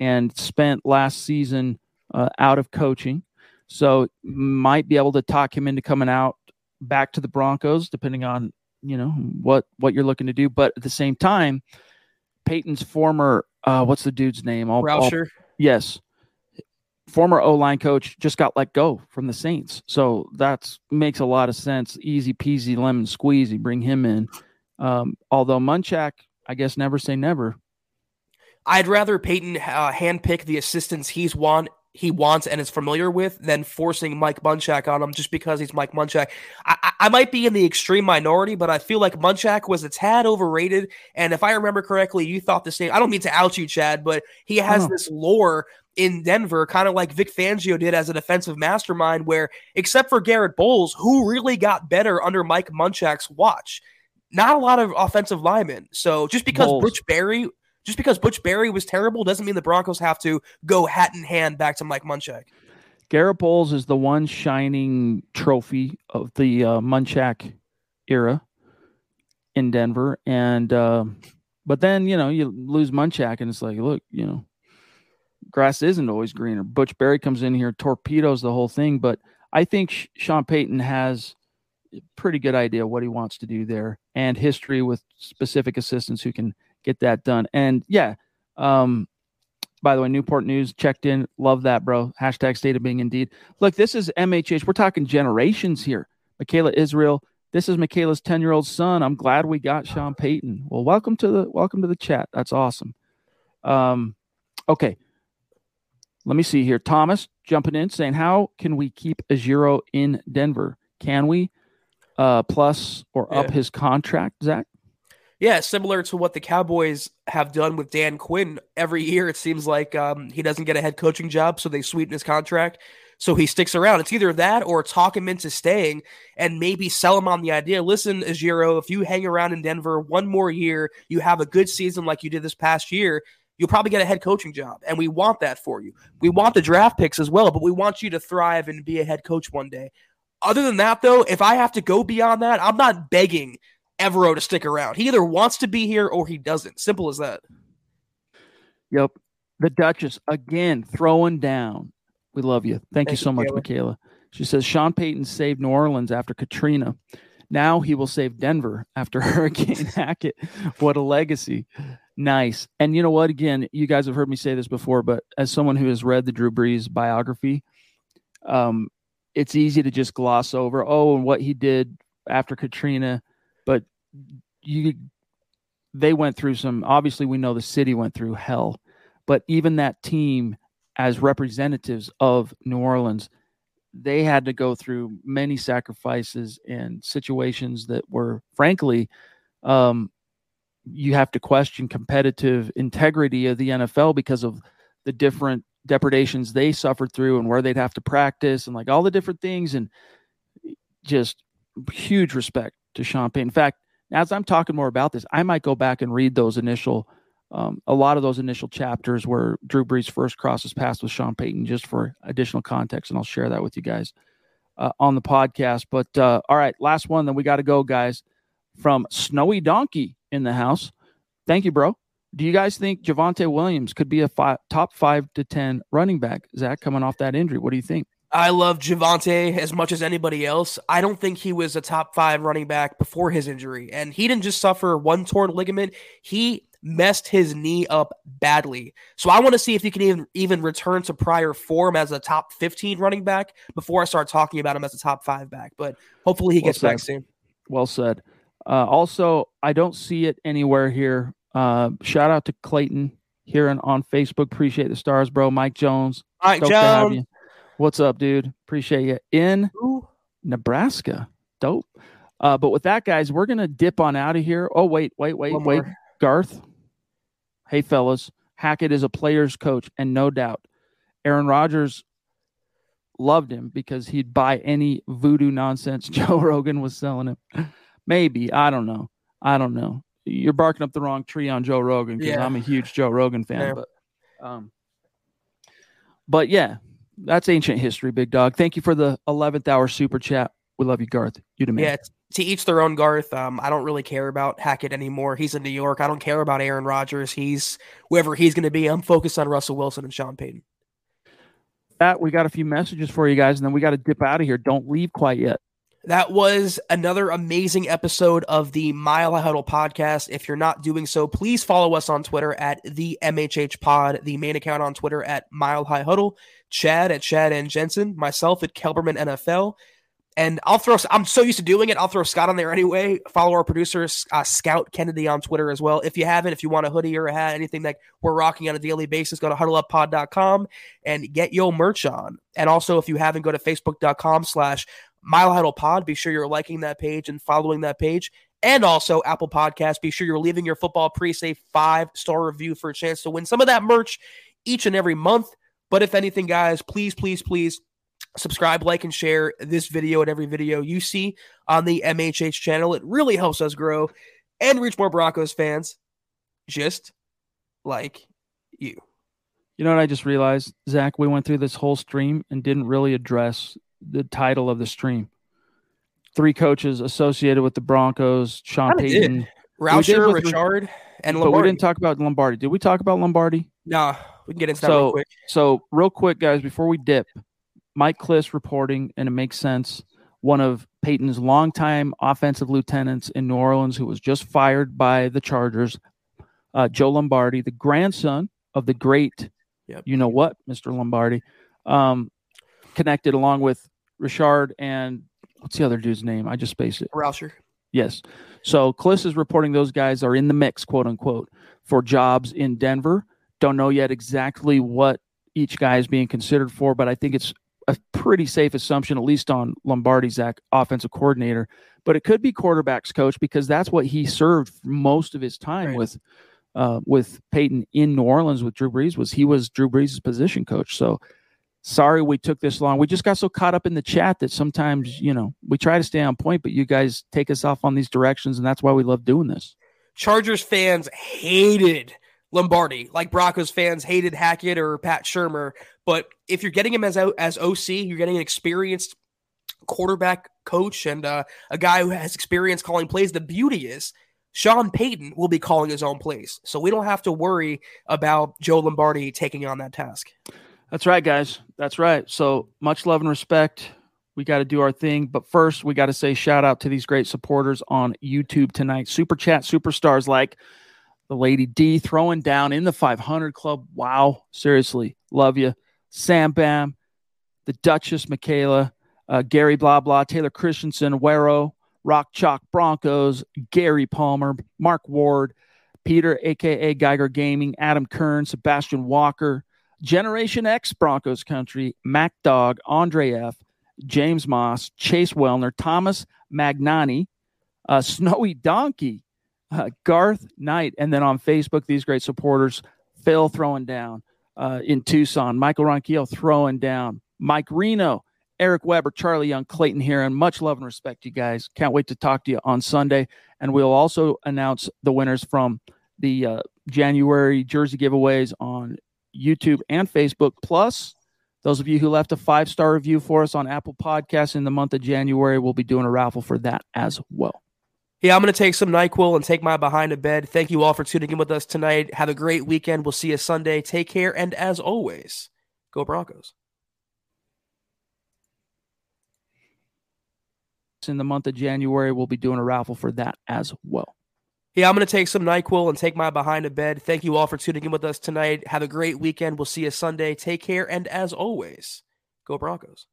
and spent last season uh, out of coaching. So might be able to talk him into coming out back to the Broncos, depending on you know what what you're looking to do. But at the same time, Payton's former uh, what's the dude's name? All, Roushar. All, yes, former O line coach just got let go from the Saints. So that makes a lot of sense. Easy peasy lemon squeezy. Bring him in. Um, although Munchak, I guess never say never. I'd rather Payton uh, handpick the assistants he's want he wants and is familiar with than forcing Mike Munchak on him just because he's Mike Munchak. I, I, might be in the extreme minority, but I feel like Munchak was a tad overrated. And if I remember correctly, you thought the same. I don't mean to out you, Chad, but he has oh. this lore in Denver, kind of like Vic Fangio did as a defensive mastermind, where except for Garett Bolles, who really got better under Mike Munchak's watch not a lot of offensive linemen. So just because Bolles. Butch Barry, just because Butch Barry was terrible, doesn't mean the Broncos have to go hat in hand back to Mike Munchak. Garett Bolles is the one shining trophy of the uh, Munchak era in Denver, and uh, but then you know you lose Munchak, and it's like, look, you know, grass isn't always greener. Butch Barry comes in here, torpedoes the whole thing, but I think Sean Payton has pretty good idea what he wants to do there and history with specific assistants who can get that done. And yeah, um, by the way, Newport News checked in. Love that, bro. Hashtag state of being indeed. Look, this is MHH. We're talking generations here. Michaela Israel. This is Michaela's 10 year old son. I'm glad we got Sean Payton. Well, welcome to the welcome to the chat. That's awesome. Um, okay. Let me see here. Thomas jumping in saying, How can we keep Ejiro in Denver? Can we? Uh, plus or yeah. up his contract, Zach? Yeah, similar to what the Cowboys have done with Dan Quinn. Every year, it seems like um, he doesn't get a head coaching job, so they sweeten his contract. So he sticks around. It's either that or talk him into staying and maybe sell him on the idea. Listen, Ejiro, if you hang around in Denver one more year, you have a good season like you did this past year, you'll probably get a head coaching job. And we want that for you. We want the draft picks as well, but we want you to thrive and be a head coach one day. Other than that, though, if I have to go beyond that, I'm not begging Evero to stick around. He either wants to be here or he doesn't. Simple as that. Yep. The Duchess again throwing down. We love you. Thank, Thank you so you, much, Michaela. Michaela. She says Sean Payton saved New Orleans after Katrina. Now he will save Denver after <laughs> Hurricane Hackett. What a legacy. Nice. And you know what? Again, you guys have heard me say this before, but as someone who has read the Drew Brees biography, um, it's easy to just gloss over oh and what he did after Katrina, but you they went through some obviously we know the city went through hell, but even that team as representatives of New Orleans, they had to go through many sacrifices and situations that were frankly um, you have to question competitive integrity of the NFL because of the different depredations they suffered through and where they'd have to practice and like all the different things and just huge respect to Sean Payton. In fact, as I'm talking more about this, I might go back and read those initial, um, a lot of those initial chapters where Drew Brees first crosses paths with Sean Payton, just for additional context, and I'll share that with you guys uh, on the podcast. But uh, all right, last one, then we got to go, guys. From Snowy Donkey in the house. Thank you, bro. Do you guys think Javonte Williams could be a five, top five to 10 running back? Zach, coming off that injury, what do you think? I love Javonte as much as anybody else. I don't think he was a top five running back before his injury. And he didn't just suffer one torn ligament, he messed his knee up badly. So I want to see if he can even even return to prior form as a top 15 running back before I start talking about him as a top five back. But hopefully he Well gets back soon. Well said. Uh, also, I don't see it anywhere here. Uh, shout out to Clayton here on, on Facebook. Appreciate the stars, bro. Mike Jones. Mike stoked Jones. What's up, dude? Appreciate you in Ooh. Nebraska. Dope. Uh, but with that, guys, we're gonna dip on out of here. Oh, wait, wait, wait, One wait. more. Garth. Hey, fellas. Hackett is a player's coach, and no doubt, Aaron Rodgers loved him because he'd buy any voodoo nonsense <laughs> Joe Rogan was selling him. Maybe I don't know. I don't know. You're barking up the wrong tree on Joe Rogan because Yeah. I'm a huge Joe Rogan fan. Yeah. But, um, but yeah, that's ancient history, big dog. Thank you for the 11th hour super chat. We love you, Garth. You the man. Yeah, to each their own, Garth. Um, I don't really care about Hackett anymore. He's in New York. I don't care about Aaron Rodgers. He's whoever he's going to be. I'm focused on Russell Wilson and Sean Payton. That we got a few messages for you guys, and then we got to dip out of here. Don't leave quite yet. That was another amazing episode of the Mile High Huddle podcast. If you're not doing so, please follow us on Twitter at the MHH Pod, the main account on Twitter at Mile High Huddle, Chad at Chad and Jensen, myself at Kelberman NFL. And I'll throw, I'm so used to doing it, I'll throw Scott on there anyway. Follow our producer, uh, Scout Kennedy, on Twitter as well. If you haven't, if you want a hoodie or a hat, anything that we're rocking on a daily basis, go to huddleuppod.com and get your merch on. And also, if you haven't, go to facebook.com slash Mile Huddle Pod. Be sure you're liking that page and following that page. And also Apple Podcast. Be sure you're leaving your football pre-save five star review for a chance to win some of that merch each and every month. But if anything, guys, please, please, please subscribe, like, and share this video and every video you see on the MHH channel. It really helps us grow and reach more Broncos fans, just like you. You know what I just realized, Zach? We went through this whole stream and didn't really address the title of the stream. Three coaches associated with the Broncos, Sean Kinda. Payton. did Roushar, with- Richard, and but we didn't talk about Lombardi. Did we talk about Lombardi? Nah, we can get into that real So, quick. so real quick, guys, before we dip, Mike Klis reporting, and it makes sense. One of Payton's longtime offensive lieutenants in New Orleans, who was just fired by the Chargers, uh, Joe Lombardi, the grandson of the great, Yep. you know what, Mr. Lombardi, um, connected along with Richard and what's the other dude's name? I just spaced it. Roushar. Yes. So Klis is reporting those guys are in the mix, quote unquote, for jobs in Denver. Don't know yet exactly what each guy is being considered for, but I think it's a pretty safe assumption, at least on Lombardi's Zach, offensive coordinator. But it could be quarterbacks coach because that's what he served most of his time Right. with uh, with Payton in New Orleans with Drew Brees. Was he was Drew Brees' position coach? So sorry we took this long. We just got so caught up in the chat that sometimes you know we try to stay on point, but you guys take us off on these directions, and that's why we love doing this. Chargers fans hated Lombardi, like Broncos fans hated Hackett or Pat Shurmur. But if you're getting him as as OC, you're getting an experienced quarterback coach and uh, a guy who has experience calling plays. The beauty is Sean Payton will be calling his own plays, so we don't have to worry about Joe Lombardi taking on that task. That's right, guys. That's right. So much love and respect. We got to do our thing. But first, we got to say shout out to these great supporters on YouTube tonight. Super chat superstars like the Lady D throwing down in the 500 club. Wow. Seriously. Love you. Sam Bam, the Duchess Michaela, uh, Gary Blah Blah, Taylor Christensen, Wero, Rock Chalk Broncos, Gary Palmer, Mark Ward, Peter, aka Geiger Gaming, Adam Kern, Sebastian Walker, Generation X Broncos Country, Mac Dog, Andre F., James Moss, Chase Wellner, Thomas Magnani, uh, <laughs> Snowy Donkey, uh, Garth Knight, and then on Facebook, these great supporters, Phil throwing down uh, in Tucson, Michael Ronquillo throwing down, Mike Reno, Eric Weber, Charlie Young, Clayton Heron. Much love and respect, you guys. Can't wait to talk to you on Sunday. And we'll also announce the winners from the uh, January jersey giveaways on YouTube and Facebook. Plus, those of you who left a five star review for us on Apple Podcasts in the month of January, we'll be doing a raffle for that as well. Yeah, I'm going to take some NyQuil and take my behind to bed. Thank you all for tuning in with us tonight. Have a great weekend. We'll see you Sunday. Take care. And as always, go Broncos. In the month of January, we'll be doing a raffle for that as well. Yeah, I'm going to take some NyQuil and take my behind to bed. Thank you all for tuning in with us tonight. Have a great weekend. We'll see you Sunday. Take care. And as always, go Broncos.